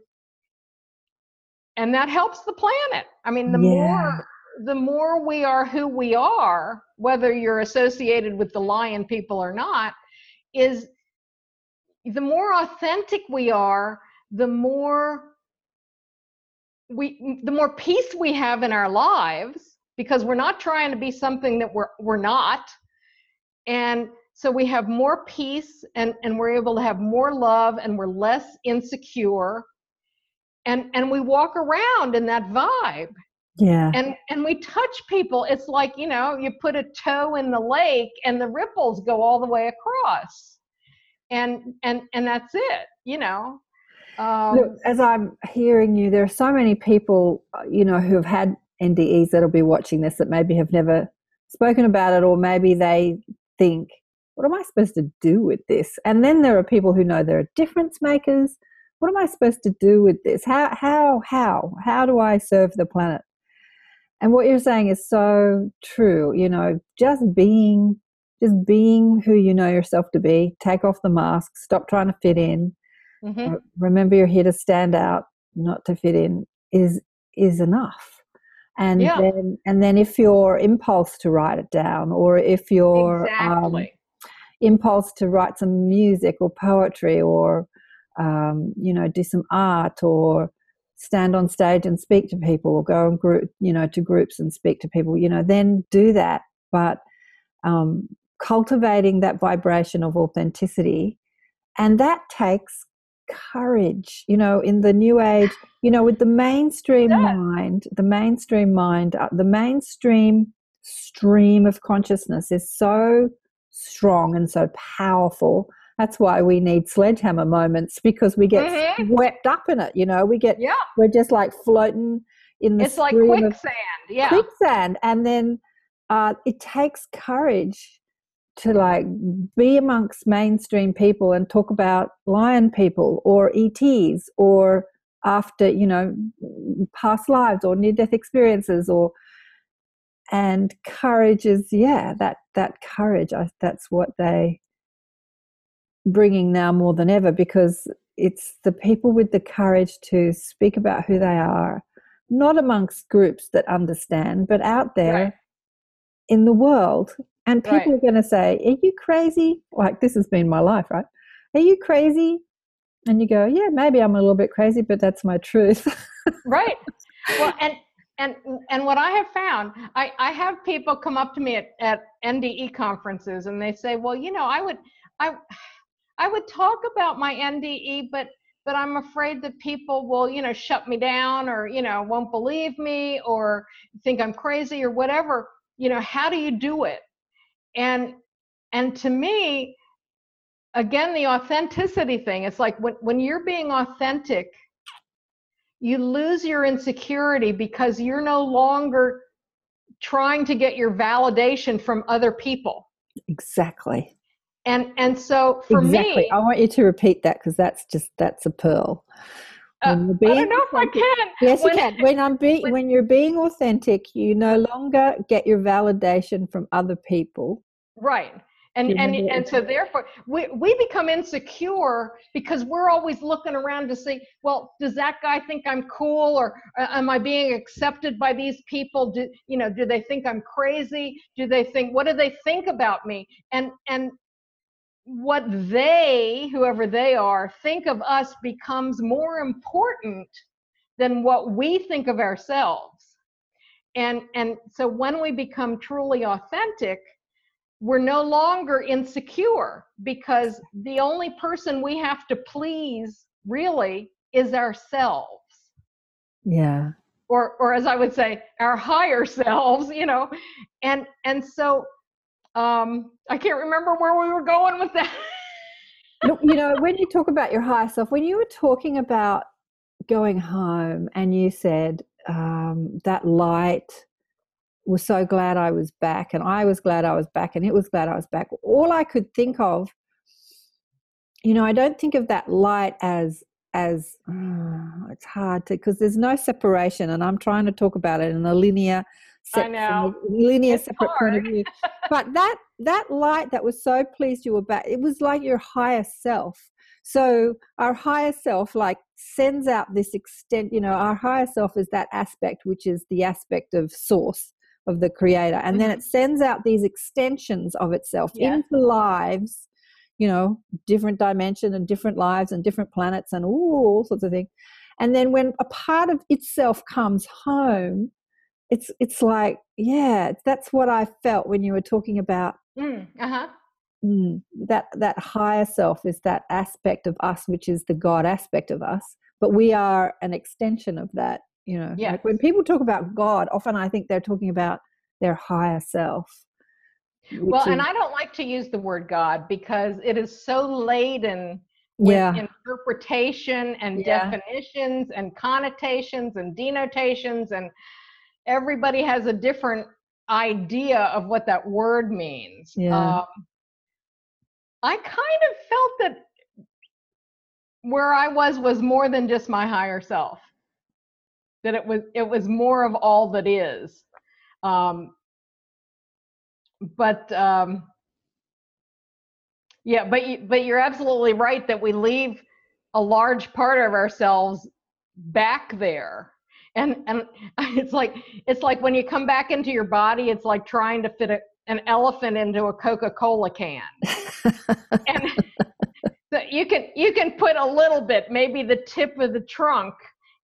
and that helps the planet. I mean the yeah. more the more we are who we are, whether you're associated with the lion people or not, is the more authentic we are, the more we the more peace we have in our lives because we're not trying to be something that we're we're not. And so we have more peace and and we're able to have more love and we're less insecure. And and we walk around in that vibe. Yeah. And and we touch people. It's like you know you put a toe in the lake and the ripples go all the way across. And and and that's it you know um, Look, as I'm hearing you, there are so many people, uh, you know, who have had NDEs that'll be watching this that maybe have never spoken about it, or maybe they think, what am I supposed to do with this? And then there are people who know they're difference makers. What am I supposed to do with this? How, how, how, how do I serve the planet? And what you're saying is so true. You know, just being, just being who you know yourself to be. Take off the mask. Stop trying to fit in. Mm-hmm. Remember, you're here to stand out, not to fit in. Is is enough and yeah. then and then if your impulse to write it down or if your um, exactly. um, impulse to write some music or poetry or um, you know do some art or stand on stage and speak to people or go and group you know to groups and speak to people you know then do that but um, cultivating that vibration of authenticity and that takes courage you know in the new age you know with the mainstream yeah. mind the mainstream mind uh, the mainstream stream of consciousness is so strong and so powerful that's why we need sledgehammer moments because we get mm-hmm. swept up in it you know we get yeah we're just like floating in the it's like quicksand yeah quicksand and then uh, it takes courage to like be amongst mainstream people and talk about lion people or ETs or after you know past lives or near death experiences or and courage is yeah that that courage I, that's what they bringing now more than ever because it's the people with the courage to speak about who they are not amongst groups that understand but out there right. in the world and people right. are going to say, Are you crazy? Like, this has been my life, right? Are you crazy? And you go, Yeah, maybe I'm a little bit crazy, but that's my truth. right. (laughs) Well, and and and what I have found, I, I have people come up to me at, at NDE conferences and they say, Well, you know, I would I I would talk about my NDE, but but I'm afraid that people will, you know, shut me down or, you know, won't believe me or think I'm crazy or whatever. You know, how do you do it? And and to me again the authenticity thing it's like when, when you're being authentic you lose your insecurity because you're no longer trying to get your validation from other people exactly and and so for exactly. me i want you to repeat that because that's just that's a pearl uh, I don't know if I can. Yes, when, you can. When I'm being, when, when you're being authentic, you no longer get your validation from other people. Right. And, and and so therefore we, we become insecure because we're always looking around to see well does that guy think i'm cool or uh, am i being accepted by these people? Do you know do they think i'm crazy? Do they think what do they think about me? And and what they whoever they are think of us becomes more important than what we think of ourselves. And and so when we become truly authentic we're no longer insecure because the only person we have to please really is ourselves. Yeah. Or or as i would say our higher selves you know? And and so um i can't remember where we were going with that. You know when you talk about your higher self when you were talking about going home and you said um, that light was so glad I was back, and I was glad I was back, and it was glad I was back. All I could think of, you know, I don't think of that light as as oh, it's hard to because there's no separation, and I'm trying to talk about it in a linear, se- I know. linear it's separate hard. point of view. (laughs) but that that light that was so pleased you were back, it was like your higher self. So our higher self like sends out this extent, you know, our higher self is that aspect which is the aspect of source of the creator and then mm-hmm. it sends out these extensions of itself yeah. into lives you know different dimension and different lives and different planets and ooh, all sorts of things and then when a part of itself comes home it's it's like yeah that's what i felt when you were talking about mm, uh-huh mm, that that higher self is that aspect of us which is the god aspect of us but we are an extension of that you know yeah. like when people talk about god often i think they're talking about their higher self well is, and i don't like to use the word god because it is so laden with yeah. interpretation and yeah. definitions and connotations and denotations and everybody has a different idea of what that word means. Yeah. Um, I kind of felt that where I was was more than just my higher self. That it was it was more of all that is. Um, but um, yeah, but you, but you're absolutely right that we leave a large part of ourselves back there. And and (laughs) it's like it's like when you come back into your body, it's like trying to fit a, an elephant into a Coca-Cola can. (laughs) and (laughs) so you can you can put a little bit, maybe the tip of the trunk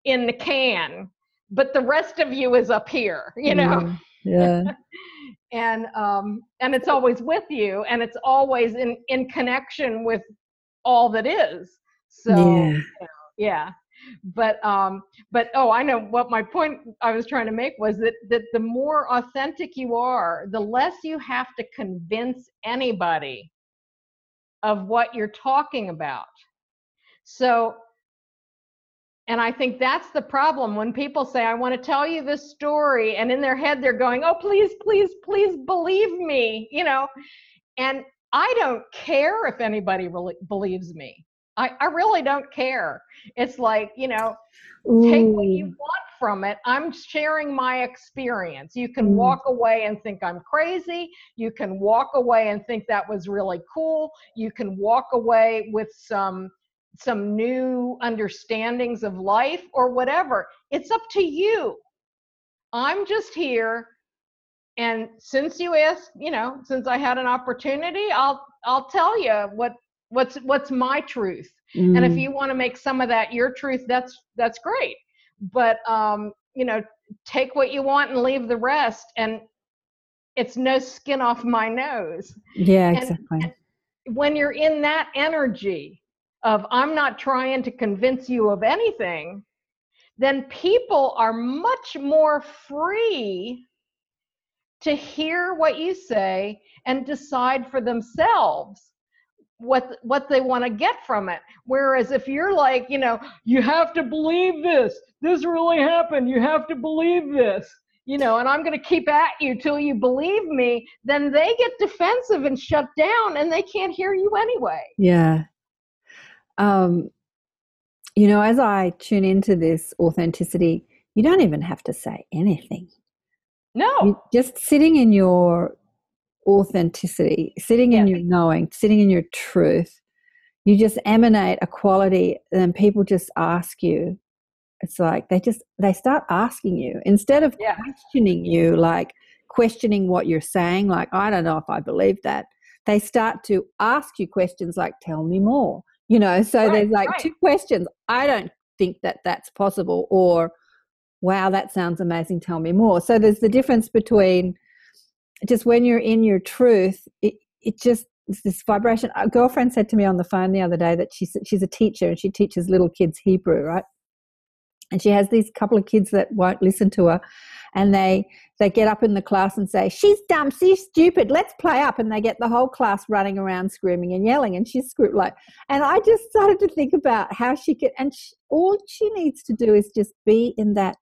in the can, but the rest of you is up here, you know. Yeah. (laughs) and um and it's always with you and it's always in in connection with all that is. So Yeah. you know, yeah. But um but oh I know what my point I was trying to make was that that the more authentic you are, the less you have to convince anybody of what you're talking about. So, and I think that's the problem when people say, I want to tell you this story, and in their head they're going, Oh, please, please, please believe me, you know. And I don't care if anybody really believes me. I, I really don't care. It's like, you know, take what you want from it. I'm sharing my experience. You can Mm. walk away and think I'm crazy. You can walk away and think that was really cool. You can walk away with some some new understandings of life or whatever. It's up to you. I'm just here and since you asked, you know, since I had an opportunity, I'll I'll tell you what what's what's my truth and if Mm. you want to make some of that your truth that's that's great but um you know take what you want and leave the rest and it's no skin off my nose yeah, and- exactly. when you're in that energy of i'm not trying to convince you of anything then people are much more free to hear what you say and decide for themselves what what they want to get from it. Whereas if you're like you know you have to believe this. This really happened. You have to believe this. You know and i'm going to keep at you till you believe me then they get defensive and shut down and they can't hear you anyway. Yeah. Um, you know, as I tune into this authenticity, you don't even have to say anything. no You just sitting in your authenticity, sitting in your knowing, sitting in your truth, you just emanate a quality, and people just ask you. It's like they just they start asking you instead of Yeah. questioning you, like questioning what you're saying, like I don't know if I believe that. They start to ask you questions like, "Tell me more." You know, so Right, there's like right. two questions. I don't think that that's possible, or wow, that sounds amazing. Tell me more. So there's the difference between just when you're in your truth, it, it just it's this vibration. A girlfriend said to me on the phone the other day that she's she's a teacher and she teaches little kids Hebrew, right? And she has these couple of kids that won't listen to her, and they they get up in the class and say, "She's dumb, she's stupid. Let's play up." And they get the whole class running around screaming and yelling, and she's screaming like. And I just started to think about how she could, and she, all she needs to do is just be in that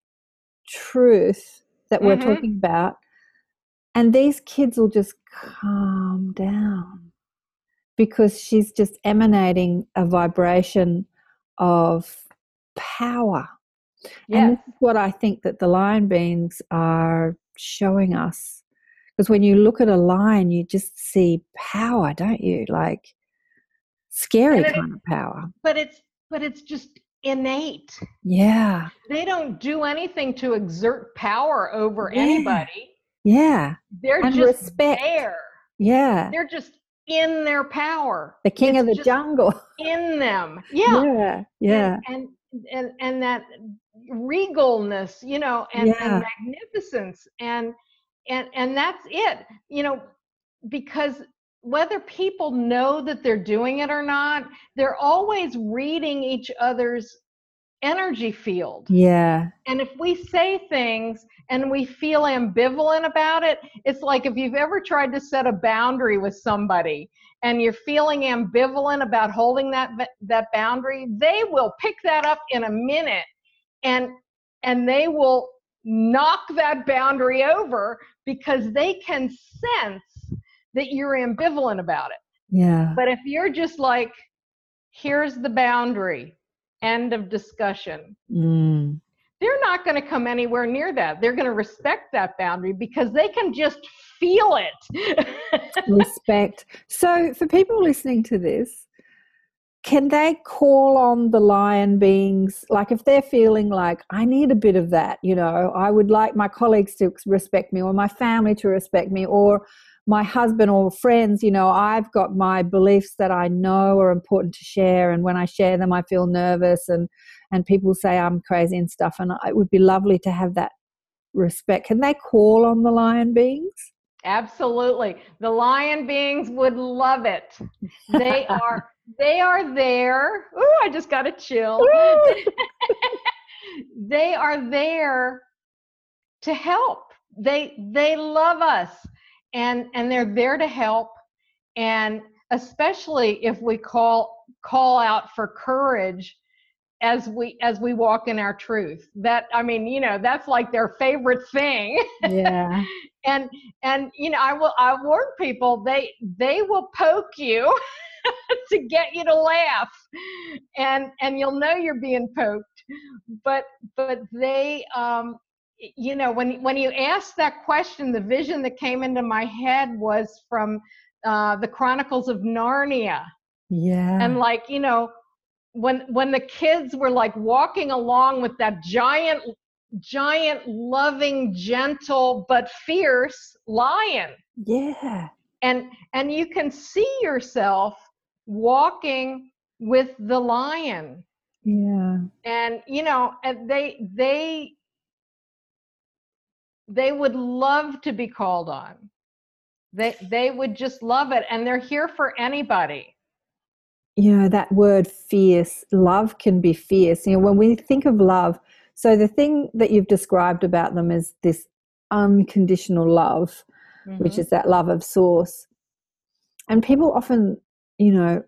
truth that we're Mhm. talking about and these kids will just calm down because she's just emanating a vibration of power. Yeah And this is what I think that the lion beings are showing us. Because when you look at a lion, you just see power, don't you? Like scary it- kind of power. but it's but it's just innate Yeah. they don't do anything to exert power over Yeah. anybody Yeah. they're And just respect. there Yeah. they're just in their power The king of the jungle. in them (laughs) yeah Yeah. Yeah. and and and, and that regalness you know and, Yeah. and magnificence and and and that's it you know because whether people know that they're doing it or not they're always reading each other's energy field Yeah. and if we say things and we feel ambivalent about it, it's like if you've ever tried to set a boundary with somebody and you're feeling ambivalent about holding that that boundary, they will pick that up in a minute and and they will knock that boundary over because they can sense that you're ambivalent about it. Yeah. But if you're just like, here's the boundary, end of discussion, Mm. they're not going to come anywhere near that. They're going to respect that boundary because they can just feel it. (laughs) Respect. So, for people listening to this, can they call on the lion beings? Like, if they're feeling like, I need a bit of that, you know, I would like my colleagues to respect me or my family to respect me or my husband or friends, you know, I've got my beliefs that I know are important to share. And when I share them, I feel nervous and, and people say I'm crazy and stuff. And it would be lovely to have that respect. Can they call on the lion beings? Absolutely. The lion beings would love it. They (laughs) are they are there. Ooh, I just got a chill. (laughs) they are there to help. They they love us and and they're there to help and especially if we call call out for courage as we as we walk in our truth. That I mean, you know, that's like their favorite thing. Yeah. (laughs) and and you know i will i warn people they they will poke you (laughs) (laughs) to get you to laugh and and you'll know you're being poked but but they um you know when when you asked that question the vision that came into my head was from uh the chronicles of narnia Yeah. and like you know when when the kids were like walking along with that giant giant loving gentle but fierce lion yeah. and and you can see yourself walking with the lion. Yeah. and you know and they they they would love to be called on. They they would just love it and they're here for anybody. You know that word fierce love can be fierce. You know when we think of love so the thing that you've described about them is this unconditional love which Mhm. is that love of source. And people often you know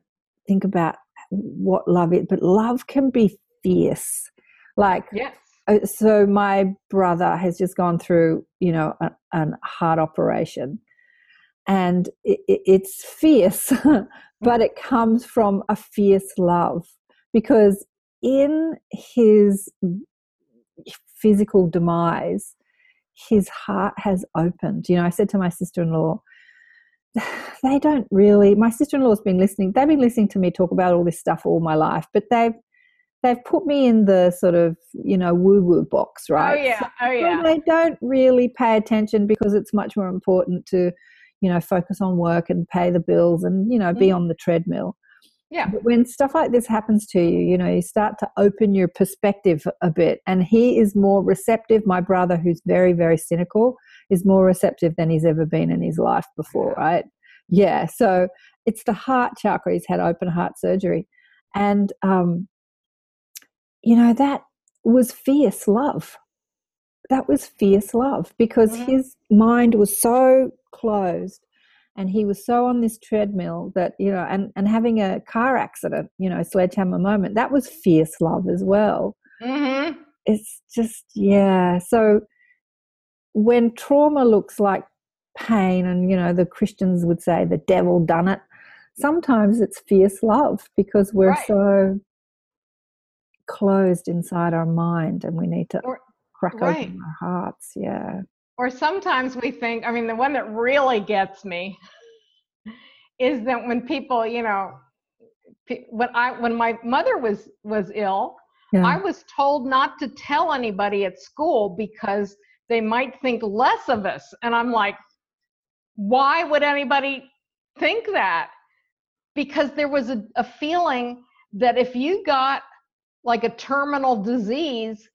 think about what love is but love can be fierce. Like yes uh, so my brother has just gone through you know a, a heart operation and it, it, it's fierce (laughs) but it comes from a fierce love because in his physical demise his heart has opened. You know i said to my sister-in-law (sighs) they don't really my sister-in-law's been listening they've been listening to me talk about all this stuff all my life but they've they've put me in the sort of you know woo woo box right? oh yeah. So- oh yeah. they don't really pay attention because it's much more important to you know focus on work and pay the bills and you know be Mhm. on the treadmill yeah. But when stuff like this happens to you you know you start to open your perspective a bit and he is more receptive. My brother who's very very cynical is more receptive than he's ever been in his life before right? Yeah so it's the heart chakra. He's had open heart surgery. And um you know that was fierce love. That was fierce love because Mhm. his mind was so closed and he was so on this treadmill that you know and and having a car accident you know sledgehammer moment that was fierce love as well hmm it's just yeah so when trauma looks like pain and you know the christians would say the devil done it sometimes it's fierce love because we're Right. so closed inside our mind and we need to Or- crack right. open our hearts yeah or sometimes we think i mean the one that really gets me is that when people you know when i when my mother was was ill yeah. I was told not to tell anybody at school because they might think less of us. And i'm like why would anybody think that? Because there was a, a feeling that if you got like a terminal disease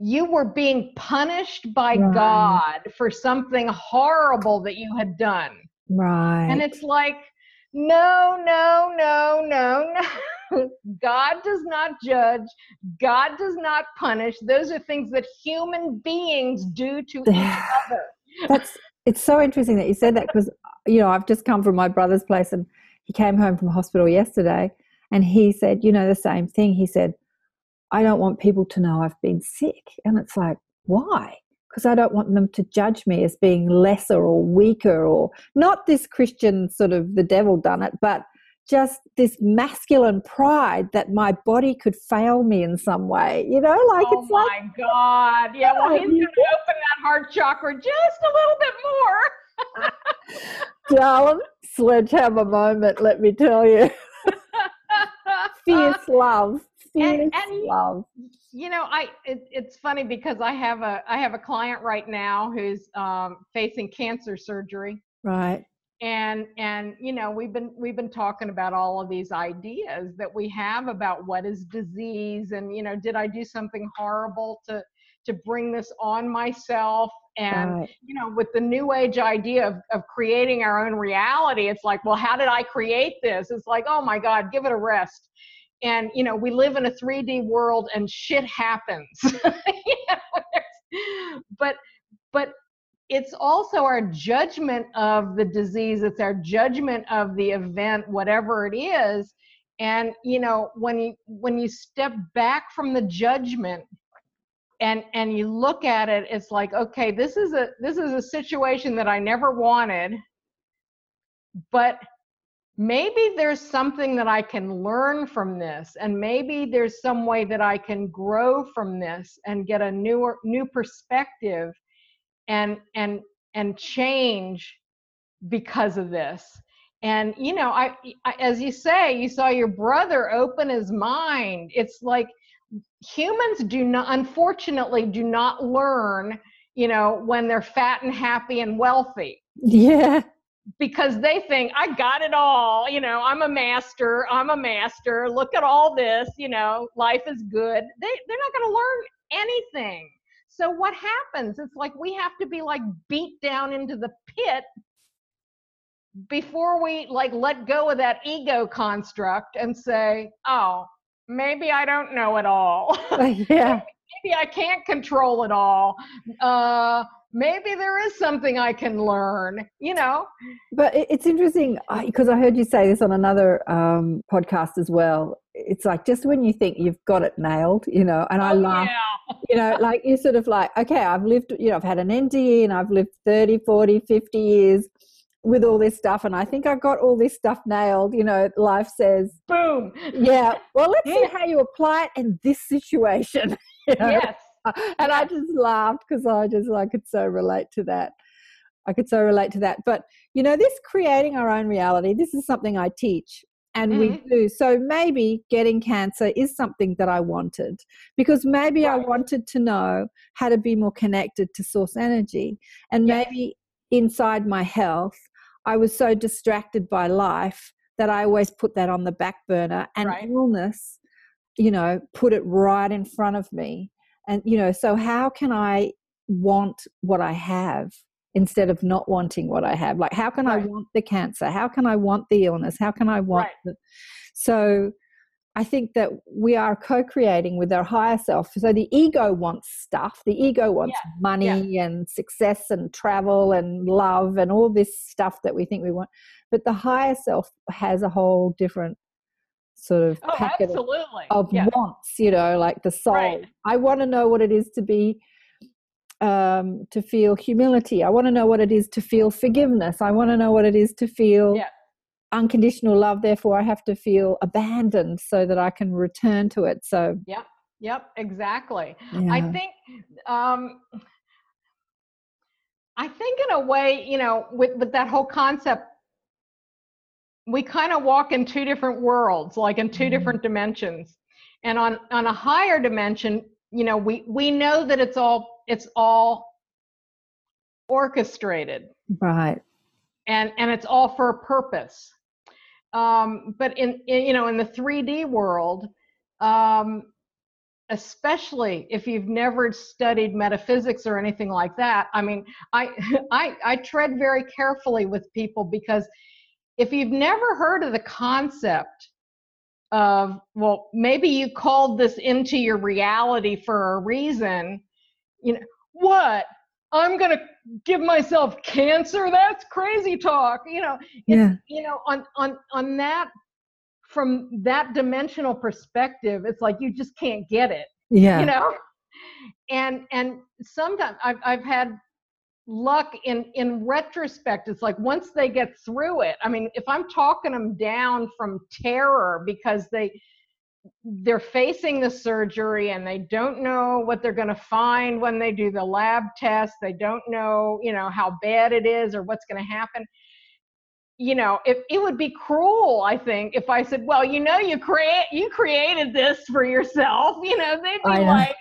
you were being punished by Right. God for something horrible that you had done. right And it's like, no, no, no, no, no. (laughs) God does not judge. God does not punish. Those are things that human beings do to (laughs) each other. That's it's so interesting that you said that because you know I've just come from my brother's place and he came home from hospital yesterday and he said you know the same thing he said I don't want people to know I've been sick and it's like why because I don't want them to judge me as being lesser or weaker or not this Christian sort of the devil done it, but just this masculine pride that my body could fail me in some way. You know, like oh it's oh my God. Yeah, well, he's going (laughs) to open that heart chakra just a little bit more. (laughs) Darling, sledgehammer moment, let me tell you. (laughs) Fierce love. And, and, love. You know, I it, it's funny because I have a I have a client right now who's um, facing cancer surgery. Right and and you know we've been we've been talking about all of these ideas that we have about what is disease and you know did i do something horrible to to bring this on myself and right. you know with the new age idea of, of creating our own reality it's like well how did i create this it's like oh my god give it a rest and you know we live in a 3d world and shit happens. (laughs) But but it's also our judgment of the disease it's our judgment of the event whatever it is and you know when you when you step back from the judgment and and you look at it it's like okay this is a this is a situation that i never wanted but maybe there's something that i can learn from this and maybe there's some way that i can grow from this and get a newer new perspective and and and change because of this. And you know I, I, as you say you saw your brother open his mind. It's like humans do not unfortunately do not learn you know when they're fat and happy and wealthy. Yeah because they think i got it all you know i'm a master i'm a master look at all this you know life is good they, they're not going to learn anything so what happens? It's like we have to be like beat down into the pit before we like let go of that ego construct and say, "Oh, maybe I don't know it all. (laughs) (laughs) yeah. maybe I can't control it all. Uh, maybe there is something I can learn, you know. But it's interesting because I heard you say this on another um, podcast as well. It's like just when you think you've got it nailed, you know, and I oh, laugh. Yeah. you know, (laughs) like you're sort of like, okay, I've lived, you know, I've had an NDE and I've lived 30, 40, 50 years with all this stuff and I think I've got all this stuff nailed. You know, life says boom. Yeah. Well, let's see (laughs) how you apply it in this situation. (laughs) You know? Yes. (laughs) And. I just laughed because I just I could so relate to that. I could so relate to that. But you know, this creating our own reality, this is something I teach and mm-hmm. we do. So maybe getting cancer is something that I wanted because maybe right. I wanted to know how to be more connected to source energy. And yes. maybe inside my health, I was so distracted by life that I always put that on the back burner and right. illness, you know, put it right in front of me. And, you know, so how can I want what I have instead of not wanting what I have? Like, how can right. I want the cancer? How can I want the illness? How can I want right. the. So, I think that we are co creating with our higher self. So the ego wants stuff. The ego wants yeah. money yeah. and success and travel and love and all this stuff that we think we want. But the higher self has a whole different sort of oh, packet of, of yeah. wants, you know, like the soul. Right. I want to know what it is to be um, to feel humility. I want to know what it is to feel forgiveness. I want to know what it is to feel yeah unconditional love therefore i have to feel abandoned so that i can return to it so yep yep exactly yeah. i think um i think in a way you know with with that whole concept we kind of walk in two different worlds like in 2 mm-hmm. different dimensions. And on on a higher dimension you know we we know that it's all it's all orchestrated. Right. And and it's all for a purpose. Um, but in, in, you know in the 3d world um, especially if you've never studied metaphysics or anything like that i mean I, (laughs) I i tread very carefully with people because if you've never heard of the concept of well maybe you called this into your reality for a reason you know what I'm going to give myself cancer. That's crazy talk. You know, yeah. you know, on, on, on that, from that dimensional perspective, it's like you just can't get it. Yeah. You know, and and sometimes I've I've had luck in in retrospect it's like once they get through it i mean if i'm talking them down from terror because they they're facing the surgery and they don't know what they're going to find when they do the lab test they don't know you know how bad it is or what's going to happen you know if it would be cruel i think if i said well you know you create you created this for yourself (laughs) you know they'd be like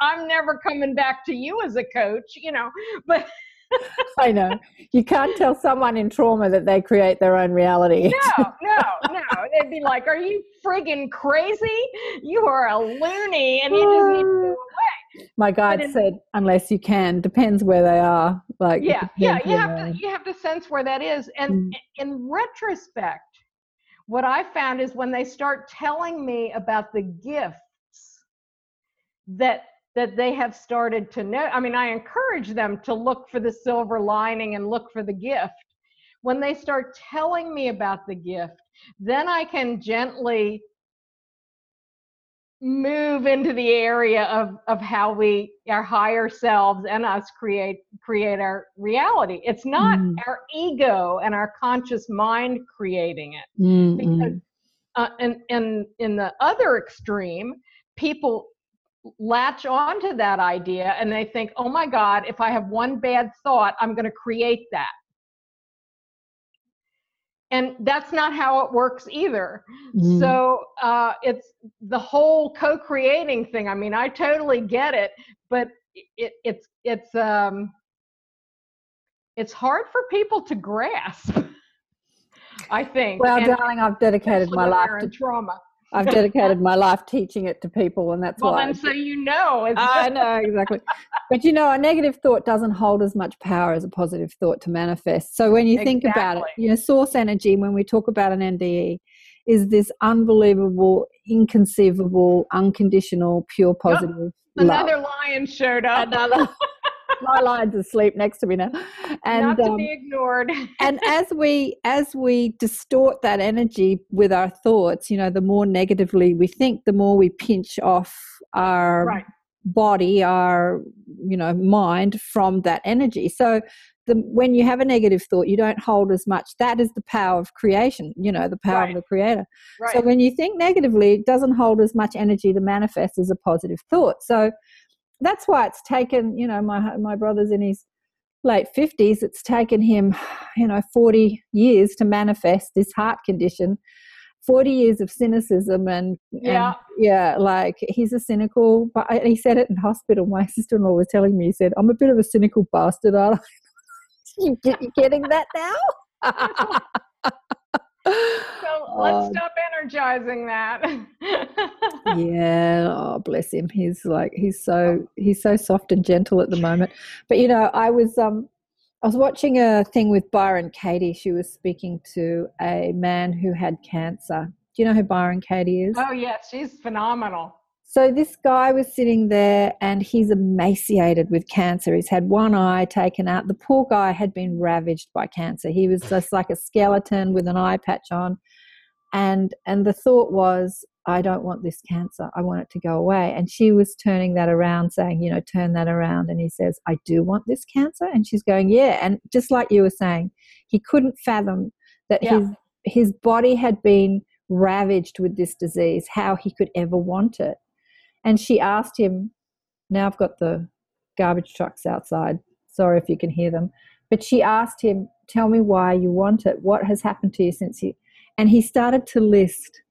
i'm never coming back to you as a coach you know (laughs) but (laughs) I know. You can't tell someone in trauma that they create their own reality. No, no, (laughs) no. They'd be like, Are you friggin' crazy? You are a loony and you just need to go (sighs) away. My guide in, said, unless you can, depends where they are. Like Yeah, yeah, you have to you have to sense where that is. And mm. in retrospect, what I found is when they start telling me about the gifts that that they have started to know. I mean, I encourage them to look for the silver lining and look for the gift. When they start telling me about the gift, then I can gently move into the area of, of how we our higher selves and us create create our reality it's not mm. our ego and our conscious mind creating it mm because uh, and, and in the other extreme people latch on to that idea and they think, oh my God, if I have one bad thought, I'm going to create that. And that's not how it works either. Mm. So uh, it's the whole co-creating thing. I mean, I totally get it, but it, it's it's um, it's hard for people to grasp. (laughs) I think. Well, and darling, I've dedicated my life to trauma. I've dedicated my life teaching it to people, and that's well, why. Well, and so you know. I know exactly, but you know, a negative thought doesn't hold as much power as a positive thought to manifest. So when you think about it, you know, source energy. When we talk about an NDE, is this unbelievable, inconceivable, unconditional, pure positive. Yep. Another lion showed up. Another. My lion's asleep next to me now and not to um, be ignored (laughs) and as we as we distort that energy with our thoughts you know the more negatively we think the more we pinch off our right. body our you know mind from that energy so the, when you have a negative thought, you don't hold as much. That is the power of creation, you know, the power right. of the creator. Right. So when you think negatively, it doesn't hold as much energy to manifest as a positive thought. So that's why it's taken you know my my brother's in his late 50s it's taken him you know 40 years to manifest this heart condition. 40 years of cynicism and yeah and, yeah. like he's a cynical but he said it in hospital. My (laughs) sister-in-law was telling me he said i'm a bit of a cynical bastard aren't I? (laughs) you, you getting that now (laughs) so let's oh. stop energizing that. yeah, oh bless him. He's like he's so he's so soft and gentle at the moment. But you know, I was um I was watching a thing with Byron Katie. She was speaking to a man who had cancer. Do you know who Byron Katie is? Oh yes, she's phenomenal. So this guy was sitting there and he's emaciated with cancer. He's had one eye taken out. The poor guy had been ravaged by cancer. He was just like a skeleton with an eye patch on. And and the thought was, I don't want this cancer. I want it to go away. And she was turning that around, saying, you know, turn that around. And he says, I do want this cancer. And she's going, Yeah. And just like you were saying, he couldn't fathom that yeah. his his body had been ravaged with this disease, how he could ever want it. And she asked him, now I've got the garbage trucks outside. Sorry if you can hear them. But she asked him, Tell me why you want it. What has happened to you since you. And he started to list.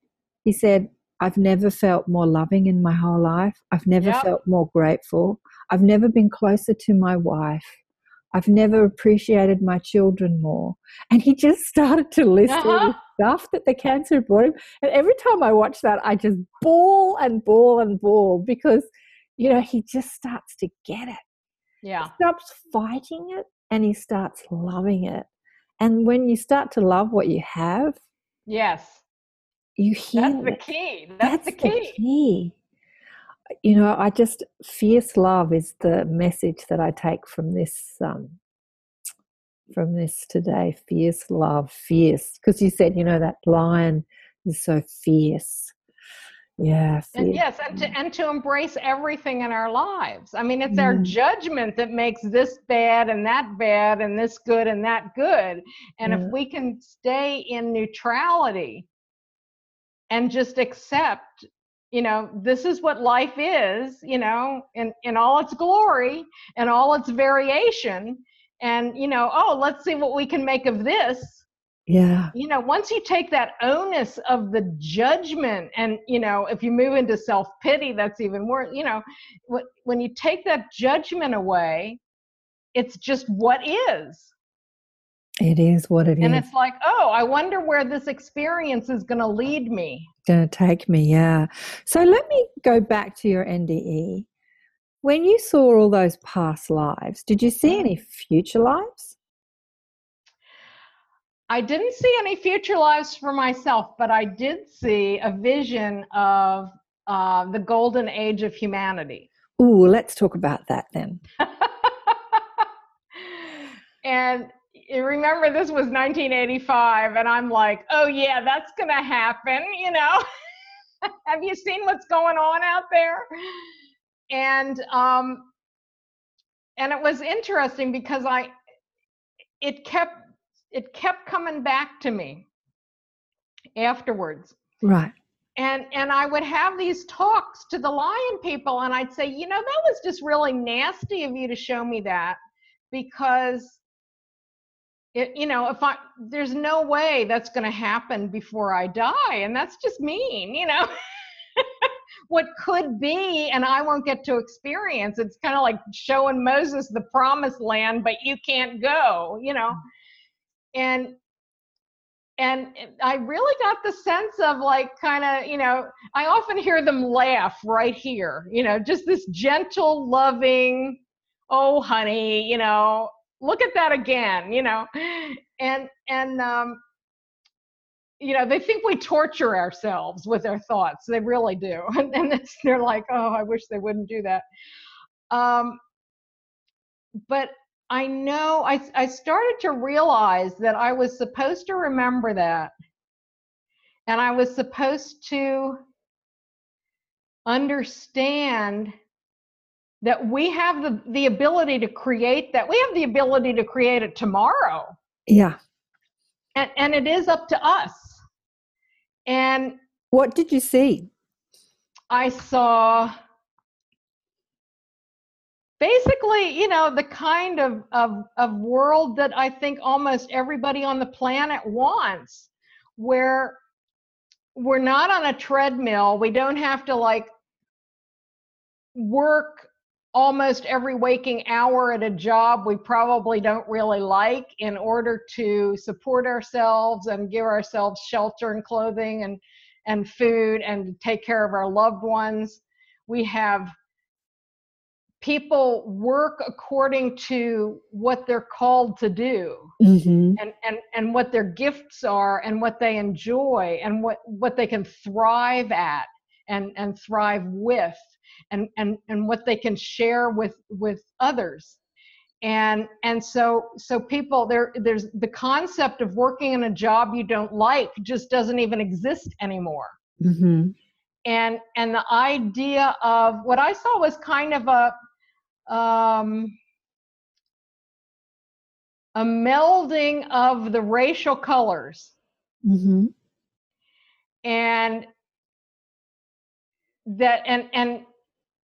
He said, I've never felt more loving in my whole life. I've never yep. felt more grateful. I've never been closer to my wife. I've never appreciated my children more. And he just (laughs) started to list uh-huh. (laughs) stuff that the cancer brought him. And every time I watch that, I just bawl and bawl and bawl because, you know, he just starts to get it. Yeah. He stops fighting it and he starts loving it. And when you start to love what you have, yes, you hear that's the key. That's, that's the, key. the key you know, I just fierce love is the message that I take from this um, from this today. Fierce love, fierce, because you said, you know, that lion is so fierce. Yeah. And yes, and to and to embrace everything in our lives. I mean, it's our Mm. judgment that makes this bad and that bad and this good and that good. And Yeah. if we can stay in neutrality and just accept, you know, this is what life is, you know, in in all its glory and all its variation. And you know, oh, let's see what we can make of this Yeah. you know once you take that onus of the judgment and you know if you move into self-pity that's even worse you know when you take that judgment away it's just what is It is what it is. and it's like oh i wonder where this experience is going to lead me going to take me. Yeah. So let me go back to your NDE. When you saw all those past lives, did you see any future lives? i didn't see any future lives for myself but i did see a vision of uh, the golden age of humanity Ooh, let's talk about that then. (laughs) and remember this was 1985 and i'm like oh yeah that's gonna happen you know (laughs) have you seen what's going on out there and um and it was interesting because i it kept it kept coming back to me afterwards Right. and and i would have these talks to the lion people and i'd say you know that was just really nasty of you to show me that because it, you know if i there's no way that's going to happen before i die and that's just mean you know (laughs) what could be and i won't get to experience. It's kind of like showing moses the promised land but you can't go you know? And and I really got the sense of like kind of, you know, I often hear them laugh right here, you know, just this gentle, loving, oh honey, you know, look at that again, you know. And and um you know, they think we torture ourselves with our thoughts. They really do. (laughs) And, and they're like, oh, I wish they wouldn't do that. Um, but I know I, I started to realize that I was supposed to remember that. And I was supposed to understand that we have the, the ability to create that. We have the ability to create it tomorrow. Yeah. And, and it is up to us. And What did you see? I saw basically, you know, the kind of, of, of world that I think almost everybody on the planet wants, where we're not on a treadmill. We don't have to like work almost every waking hour at a job we probably don't really like in order to support ourselves and give ourselves shelter and clothing and and food and take care of our loved ones. We have people work according to what they're called to do Mm-hmm. and, and, and what their gifts are and what they enjoy and what, what they can thrive at and, and thrive with and, and, and what they can share with, with others and and so so people there there's the concept of working in a job you don't like just doesn't even exist anymore Mm-hmm. and and the idea of what i saw was kind of a um a melding of the racial colors Mm-hmm. and that and and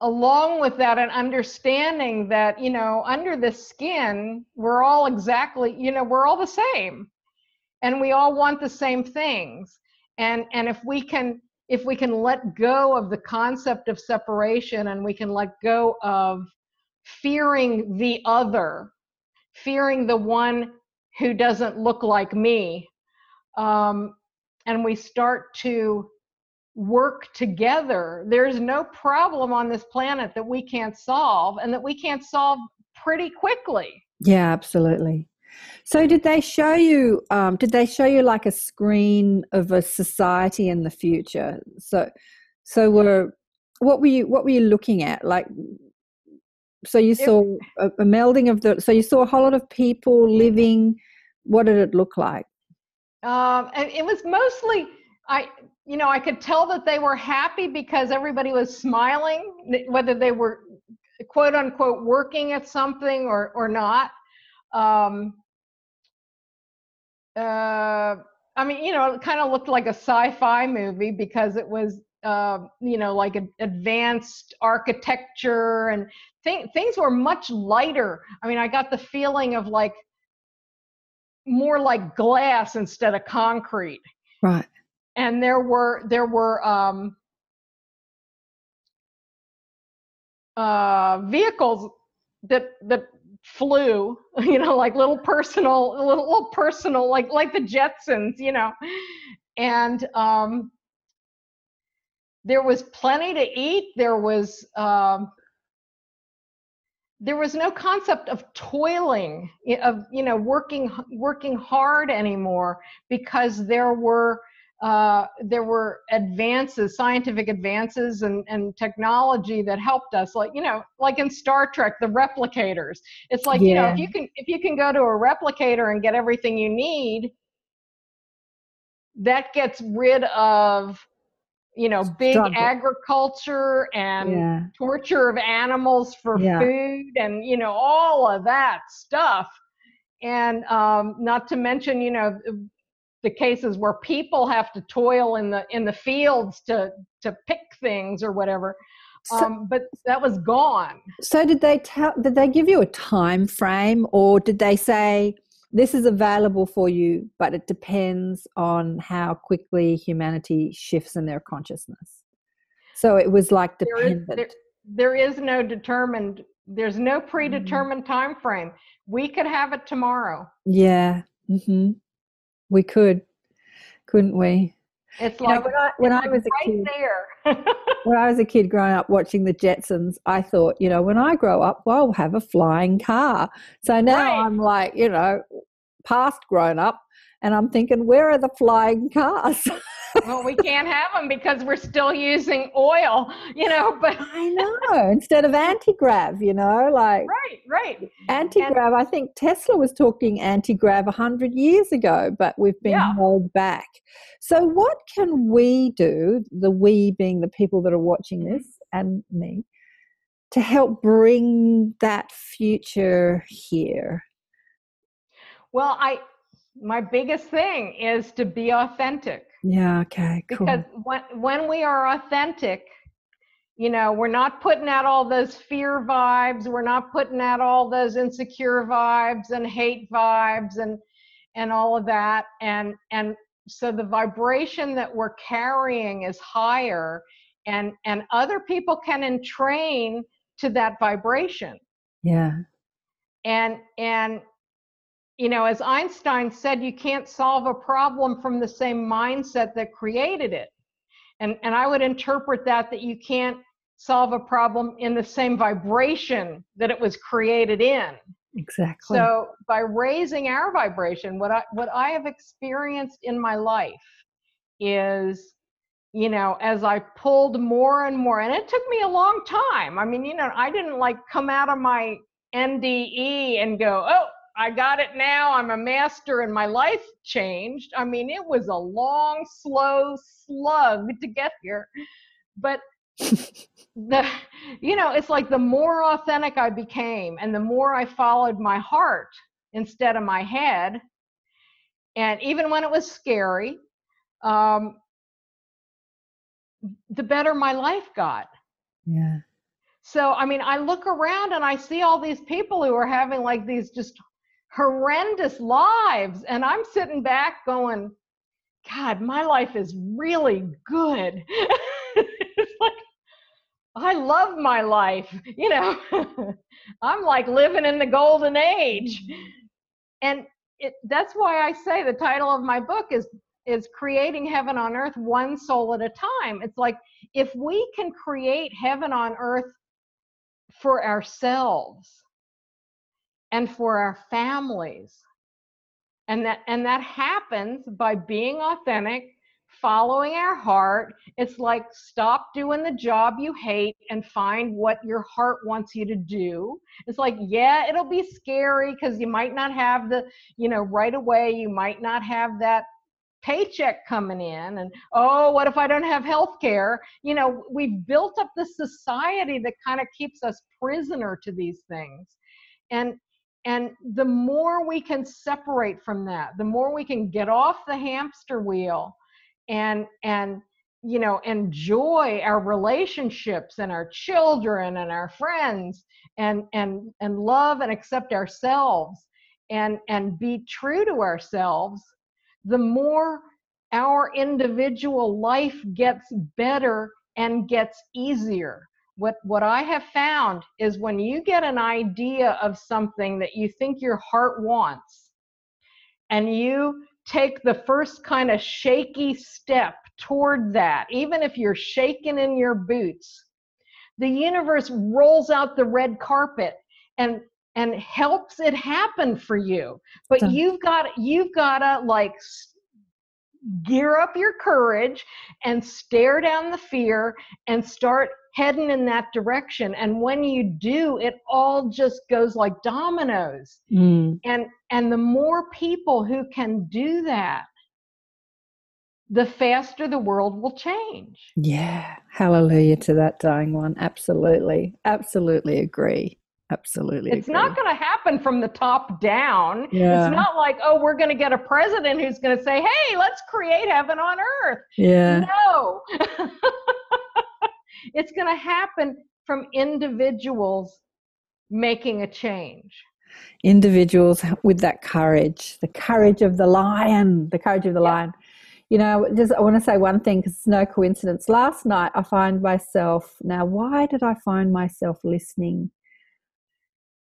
along with that an understanding that you know under the skin we're all exactly you know we're all the same. And we all want the same things. And and if we can if we can let go of the concept of separation and we can let go of fearing the other fearing the one who doesn't look like me um, and we start to work together, there's no problem on this planet that we can't solve and that we can't solve pretty quickly. Yeah, absolutely. So, did they show you? Um, did they show you like a screen of a society in the future? So, so were what were you what were you looking at? Like, so you saw a, a melding of the. So you saw a whole lot of people living. What did it look like? Um, and it was mostly I you know, I could tell that they were happy because everybody was smiling, whether they were quote unquote working at something or or not. Um, uh, I mean, you know, it kind of looked like a sci-fi movie because it was, uh, you know, like a, advanced architecture and th- things were much lighter. I mean, I got the feeling of like more like glass instead of concrete. Right. And there were there were um, uh, vehicles that that flew (laughs) you know like little personal little, little personal like like the jetsons you know and um there was plenty to eat. There was um there was no concept of toiling of you know working working hard anymore because there were uh, there were advances, scientific advances and, and technology that helped us. Like you know, like in Star Trek, the replicators. It's like yeah. you know, if you can if you can go to a replicator and get everything you need, that gets rid of you know big Struggle. agriculture and yeah. torture of animals for yeah. food and you know all of that stuff and um, not to mention you know the cases where people have to toil in the in the fields to to pick things or whatever so, um, but that was gone so did they tell did they give you a time frame or did they say this is available for you but it depends on how quickly humanity shifts in their consciousness so it was like dependent there is, there, there is no determined there's no mm-hmm. predetermined mm. time frame we could have it tomorrow yeah mm-hmm. We could, couldn't we? It's like know, when I, when I was a right kid, there. (laughs) when I was a kid growing up watching the Jetsons, I thought, you know, when I grow up, well, I'll have a flying car. So now right. I'm like, you know, past grown up, and I'm thinking, where are the flying cars? (laughs) well, we can't have them because we're still using oil, you know. (laughs) But I know instead of anti grav, you know, like right, right. Anti grav. I think Tesla was talking anti grav a hundred years ago, but we've been yeah. held back. So, what can we do? The we being the people that are watching mm-hmm. this and me, to help bring that future here. Well, I my biggest thing is to be authentic. Yeah, okay, cool. Because when when we are authentic, you know, we're not putting out all those fear vibes, we're not putting out all those insecure vibes and hate vibes and and all of that and and so the vibration that we're carrying is higher and and other people can entrain to that vibration. Yeah. And and you know, as Einstein said, you can't solve a problem from the same mindset that created it. And, and I would interpret that that you can't solve a problem in the same vibration that it was created in. Exactly. So by raising our vibration, what I what I have experienced in my life is, you know, as I pulled more and more, and it took me a long time. I mean, you know, I didn't like come out of my NDE and go, oh, I got it now. I'm a master and my life changed. I mean, it was a long, slow slug to get here. But (laughs) the you know, it's like the more authentic I became and the more I followed my heart instead of my head. And even when it was scary, um, the better my life got. Yeah. So, I mean, I look around and I see all these people who are having like these just horrendous lives. And I'm sitting back going, God, my life is really good. (laughs) it's like, I love my life. (laughs) You know, (laughs) I'm like living in the golden age. And it, that's why I say the title of my book is is creating heaven on earth one soul at a time. It's like if we can create heaven on earth for ourselves, and for our families. And that and that happens by being authentic, following our heart. It's like stop doing the job you hate and find what your heart wants you to do. It's like, yeah, it'll be scary because you might not have the, you know, right away, you might not have that paycheck coming in and oh what if i don't have health care you know we've built up this society that kind of keeps us prisoner to these things and and the more we can separate from that the more we can get off the hamster wheel and and you know enjoy our relationships and our children and our friends and and and love and accept ourselves and and be true to ourselves the more our individual life gets better and gets easier what what i have found is when you get an idea of something that you think your heart wants and you take the first kind of shaky step toward that even if you're shaking in your boots the universe rolls out the red carpet and and helps it happen for you. But you've got you've got to like gear up your courage and stare down the fear and start heading in that direction. And when you do it all just goes like dominoes. Mm. and and the more people who can do that the faster the world will change. Yeah. Hallelujah to that dying one. Absolutely. Absolutely agree absolutely it's agree. not going to happen from the top down. Yeah. it's not like oh we're going to get a president who's going to say hey let's create heaven on earth yeah. No. (laughs) It's going to happen from individuals making a change. Individuals with that courage the courage of the lion the courage of the yeah. lion. You know just i want to say one thing because it's no coincidence. Last night i find myself now why did i find myself listening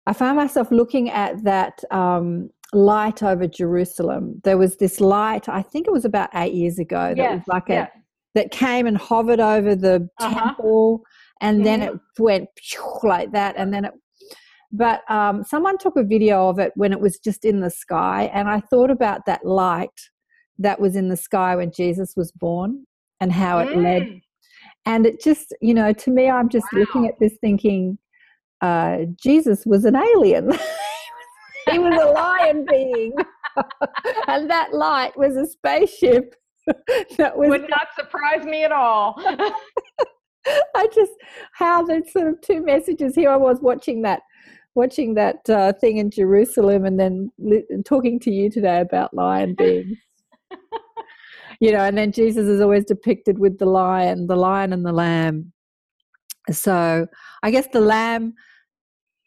I found myself looking at that um, light over Jerusalem. There was this light, I think it was about eight years ago, that was like a that came and hovered over the uh-huh. temple, and mm-hmm. then it went like that, and then it. But um, someone took a video of it when it was just in the sky, and I thought about that light that was in the sky when Jesus was born and how it mm. led. And it just, you know, to me, I'm just wow. looking at this thinking, uh, Jesus was an alien. (laughs) he was a lion being, (laughs) and that light was a spaceship. (laughs) that was, would not surprise me at all. I just how the sort of two messages here. I was watching that, watching that uh, thing in Jerusalem, and then li- talking to you today about lion beings. you know, and then Jesus is always depicted with the lion, the lion and the lamb. So I guess the lamb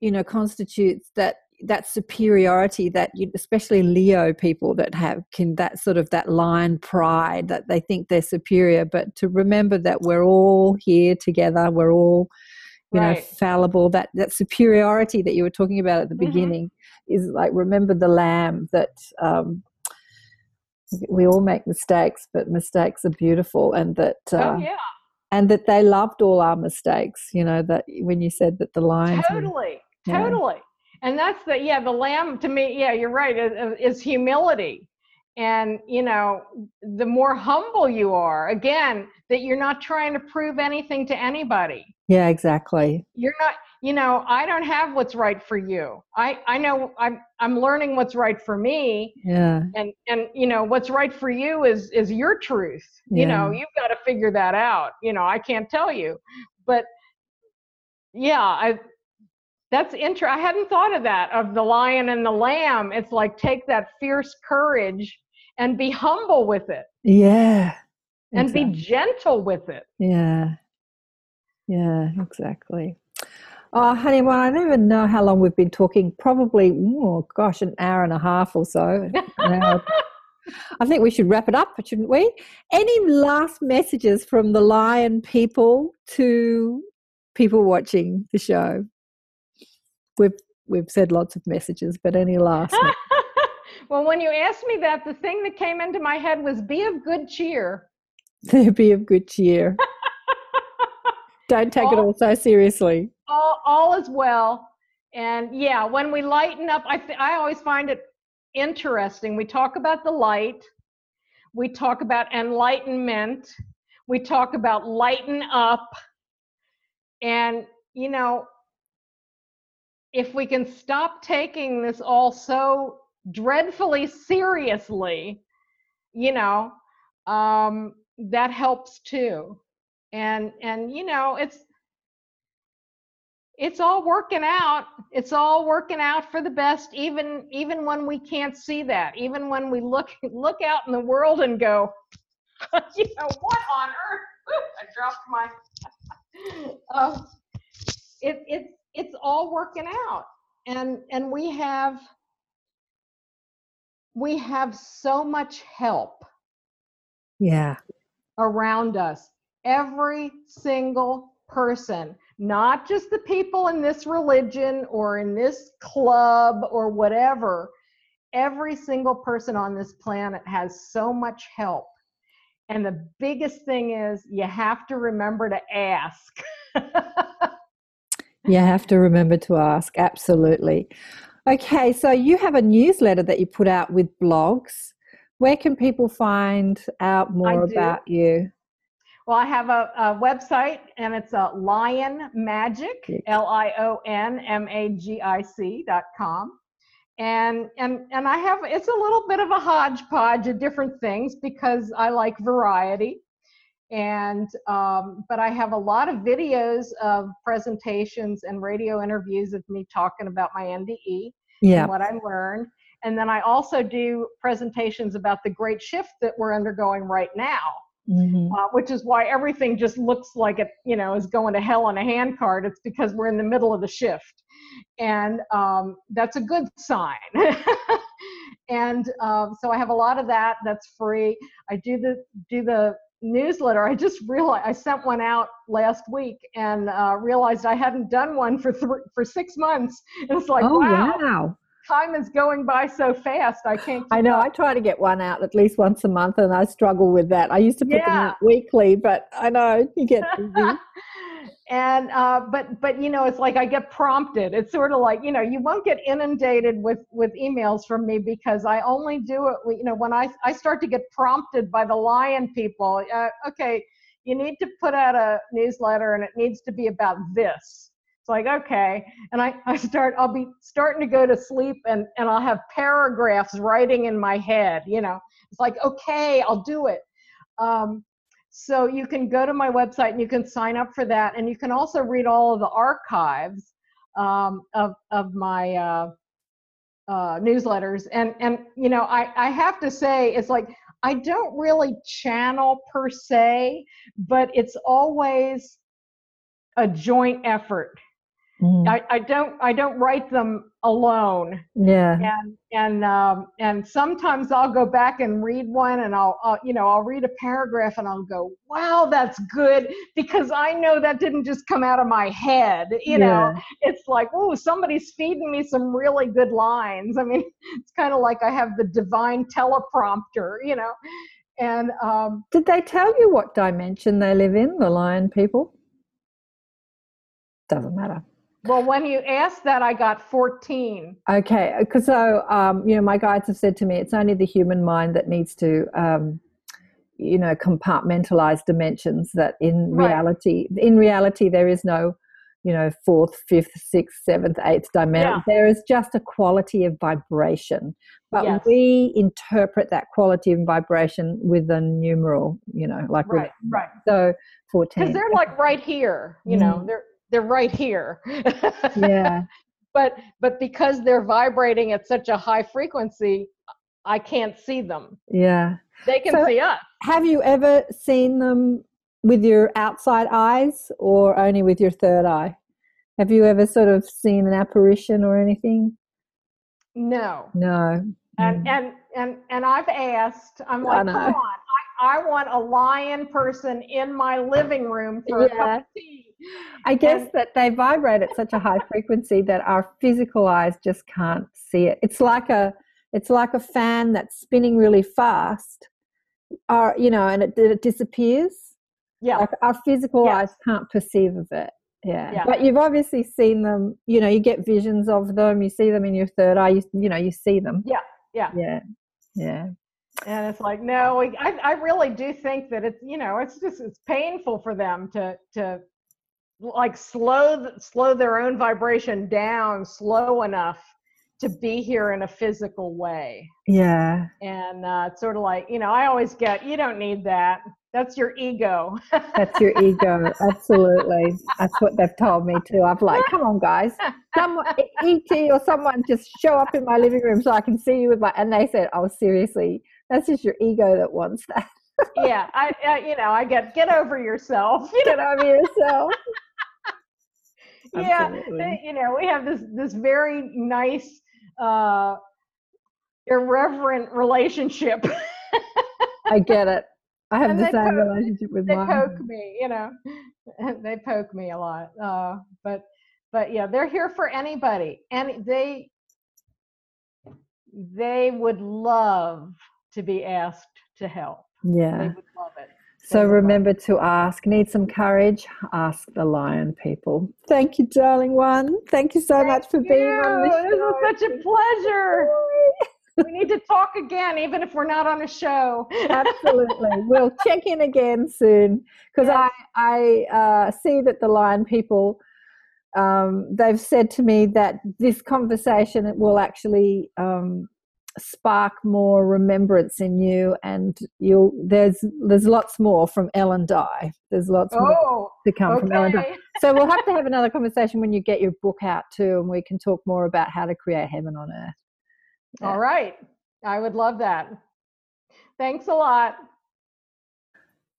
you know constitutes that that superiority that you, especially leo people that have can that sort of that lion pride that they think they're superior but to remember that we're all here together we're all you right. know fallible that that superiority that you were talking about at the mm-hmm. beginning is like remember the lamb that um, we all make mistakes but mistakes are beautiful and that uh, oh, yeah and that they loved all our mistakes you know that when you said that the lions totally totally. And that's the yeah the lamb to me yeah you're right is, is humility. And you know the more humble you are again that you're not trying to prove anything to anybody. Yeah exactly. You're not you know i don't have what's right for you i i know i'm i'm learning what's right for me yeah and and you know what's right for you is is your truth yeah. you know you've got to figure that out you know i can't tell you but yeah i that's interesting. I hadn't thought of that, of the lion and the lamb. It's like take that fierce courage and be humble with it. Yeah. And exactly. be gentle with it. Yeah. Yeah, exactly. Oh, honey, well, I don't even know how long we've been talking. Probably, oh gosh, an hour and a half or so. (laughs) Uh, I think we should wrap it up, shouldn't we? Any last messages from the lion people to people watching the show? we've we've said lots of messages, but any last? (laughs) well, when you asked me that, the thing that came into my head was be of good cheer. (laughs) be of good cheer. Don't take all, it all so seriously. All, all is well. And yeah, when we lighten up, I, th- I always find it interesting. We talk about the light, we talk about enlightenment, we talk about lighten up. And, you know, if we can stop taking this all so dreadfully seriously, you know, um, that helps too. And and you know, it's it's all working out. It's all working out for the best, even even when we can't see that. Even when we look (laughs) look out in the world and go, (laughs) you know, what on earth? (laughs) I dropped my. um, it it it's all working out, and and we have we have so much help Yeah. around us. Every single person, not just the people in this religion or in this club or whatever. Every single person on this planet has so much help. And the biggest thing is you have to remember to ask. (laughs) You have to remember to ask. Absolutely. Okay, so you have a newsletter that you put out with blogs. Where can people find out more about you? Well, I have a, a website and it's a Lion Magic, L I O N M A G I C dot com. And and and I have it's a little bit of a hodgepodge of different things because I like variety. And um, but I have a lot of videos of presentations and radio interviews of me talking about my NDE Yeah. and what I learned. And then I also do presentations about the great shift that we're undergoing right now Mhm. uh, which is why everything just looks like it, you know, is going to hell on a handcart. It's because we're in the middle of the shift, and um, that's a good sign. (laughs) and um, so I have a lot of that. That's free. I do the do the newsletter. I just realized I sent one out last week and uh, realized I hadn't done one for th- for six months. And it's like, oh, wow, wow. Time is going by so fast. I can't. I know. up. I try to get one out at least once a month, and I struggle with that. I used to put them out weekly, but I know you get busy. (laughs) and uh, but but you know it's like i get prompted it's sort of like you know you won't get inundated with with emails from me because i only do it you know when i i start to get prompted by the lion people uh, okay you need to put out a newsletter and it needs to be about this it's like okay and i i start i'll be starting to go to sleep and and i'll have paragraphs writing in my head you know it's like okay i'll do it um, so you can go to my website and you can sign up for that, and you can also read all of the archives um, of of my uh, uh, newsletters. And and you know, I I have to say, it's like I don't really channel per se, but it's always a joint effort. Mm. I, I don't I don't write them alone yeah. and and um, and sometimes I'll go back and read one, and I'll, I'll you know I'll read a paragraph, and I'll go, wow, that's good because I know that didn't just come out of my head. You know, it's like, oh, somebody's feeding me some really good lines. I mean, (laughs) it's kind of like I have the divine teleprompter, you know, and um, Did they tell you what dimension they live in, the lion people? Doesn't matter. Well, when you asked that, I got 14. Okay, because so um, you know, my guides have said to me, it's only the human mind that needs to, um, you know, compartmentalize dimensions. That in Right. reality, in reality, there is no, you know, fourth, fifth, sixth, seventh, eighth dimension. Yeah. There is just a quality of vibration, but Yes. we interpret that quality of vibration with a numeral. You know, like Right, right. so fourteen. Because they're like right here, you know, Mm. they're they're right here. yeah. (laughs) but but because they're vibrating at such a high frequency i can't see them Yeah. they can So- see us Have you ever seen them with your outside eyes or only with your third eye? Have you ever sort of seen an apparition or anything? no No. and Mm. and and and i've asked i'm like come on I, I want a lion person in my living room for a cup of tea I guess that they vibrate at such a high frequency that our physical eyes just can't see it. It's like a it's like a fan that's spinning really fast, or you know, and it, it disappears. yeah Like our physical Yes. eyes can't perceive of it. Yeah. Yeah. But you've obviously seen them, you know, you get visions of them, you see them in your third eye, you, you know, you see them. yeah Yeah. Yeah. Yeah. And it's like no I, I really do think that it's you know it's just it's painful for them to to like slow slow their own vibration down slow enough to be here in a physical way. Yeah. And uh, it's sort of like, you know, I always get, you don't need that. That's your ego. That's your ego. (laughs) Absolutely. That's what they've told me too. I've like, come on, guys. Someone, ET or someone just show up in my living room so I can see you with my. And they said, oh, seriously, that's just your ego that wants that. yeah, I, I, you know, I get get over yourself. You (laughs) get over yourself. Yeah, they, you know, we have this this very nice, uh, irreverent relationship. I get it. I have and the same poke, relationship with they mine. They poke me, you know, (laughs) they poke me a lot. Uh, but but yeah, they're here for anybody, and they they would love to be asked to help. Yeah, they would love it. So remember to ask. Need some courage? Ask the lion people. Thank you, darling one. Thank you so Thank much for you. being on the show. This was such a pleasure (laughs) we need to talk again, even if we're not on a show. Absolutely. (laughs) We'll check in again soon because yes. I, I uh, see that the Lion people, um, they've said to me that this conversation will actually um, spark more remembrance in you and you'll there's there's lots more from Ellen Dye. There's lots oh, more to come okay. from Ellen Dye. So we'll have to have another conversation when you get your book out too and we can talk more about how to create heaven on earth. All right. I would love that. Thanks a lot.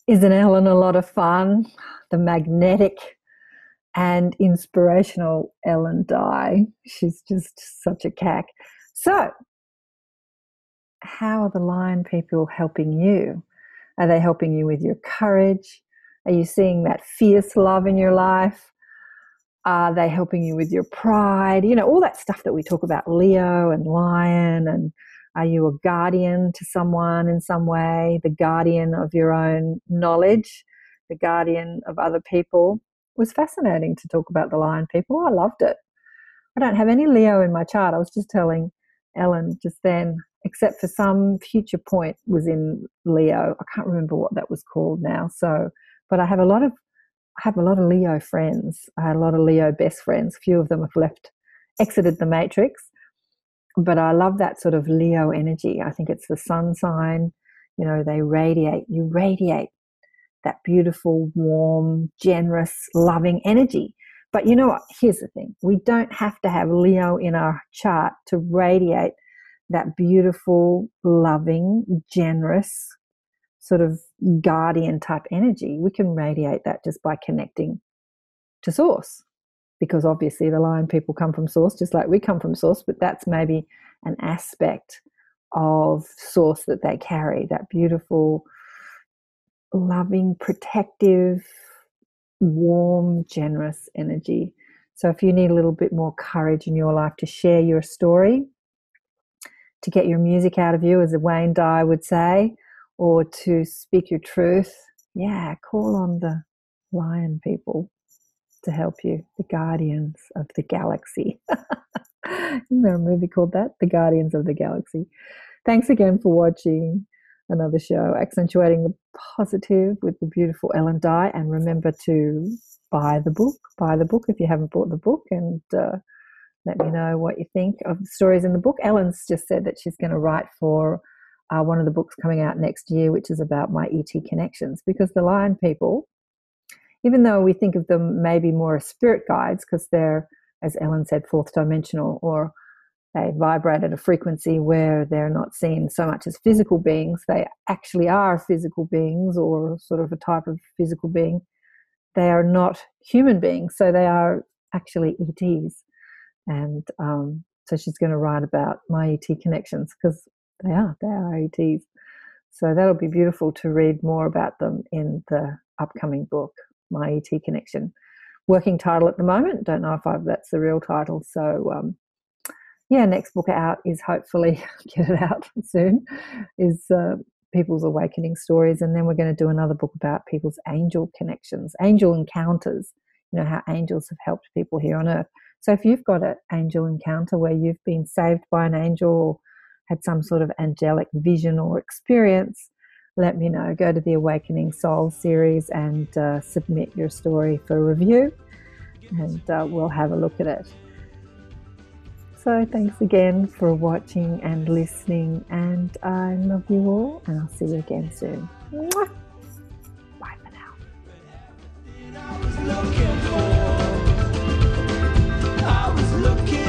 Isn't Ellen a lot of fun? The magnetic and inspirational Ellen Dye. She's just such a cack. So, how are the lion people helping you? Are they helping you with your courage? Are you seeing that fierce love in your life? Are they helping you with your pride? You know, all that stuff that we talk about Leo and Lion. And are you a guardian to someone in some way? The guardian of your own knowledge, the guardian of other people. It was fascinating to talk about the Lion people. I loved it. I don't have any Leo in my chart. I was just telling Ellen just then, except for some future point was in Leo. I can't remember what that was called now. So, but I have a lot of I have a lot of Leo friends. I had a lot of Leo best friends. Few of them have left, exited the matrix. But I love that sort of Leo energy. I think it's the sun sign. You know, they radiate, you radiate that beautiful, warm, generous, loving energy. But you know what? Here's the thing we don't have to have Leo in our chart to radiate that beautiful, loving, generous, sort of guardian type energy, we can radiate that just by connecting to source. Because obviously the lion people come from source, just like we come from source, but that's maybe an aspect of source that they carry that beautiful, loving, protective, warm, generous energy. So if you need a little bit more courage in your life to share your story, to get your music out of you, as Wayne Dyer would say, or to speak your truth, yeah, call on the lion people to help you, the guardians of the galaxy. (laughs) Isn't there a movie called that? The Guardians of the Galaxy. Thanks again for watching another show, accentuating the positive with the beautiful Ellen Dye. And remember to buy the book. Buy the book if you haven't bought the book, and uh, let me know what you think of the stories in the book. Ellen's just said that she's going to write for uh, one of the books coming out next year, which is about my ET connections, because the lion people, even though we think of them maybe more as spirit guides, because they're, as Ellen said, fourth dimensional, or they vibrate at a frequency where they're not seen so much as physical beings, they actually are physical beings or sort of a type of physical being. They are not human beings, so they are actually ETs. And um, so she's going to write about my ET connections because they are, they are ETs. So that'll be beautiful to read more about them in the upcoming book, My ET Connection. Working title at the moment, don't know if I've, that's the real title. So, um, yeah, next book out is hopefully, (laughs) get it out (laughs) soon, is uh, People's Awakening Stories. And then we're going to do another book about people's angel connections, angel encounters, you know, how angels have helped people here on earth. So if you've got an angel encounter where you've been saved by an angel or had some sort of angelic vision or experience, let me know. Go to the Awakening Soul series and uh, submit your story for review, and uh, we'll have a look at it. So thanks again for watching and listening, and I love you all, and I'll see you again soon. Mwah! Bye for now looking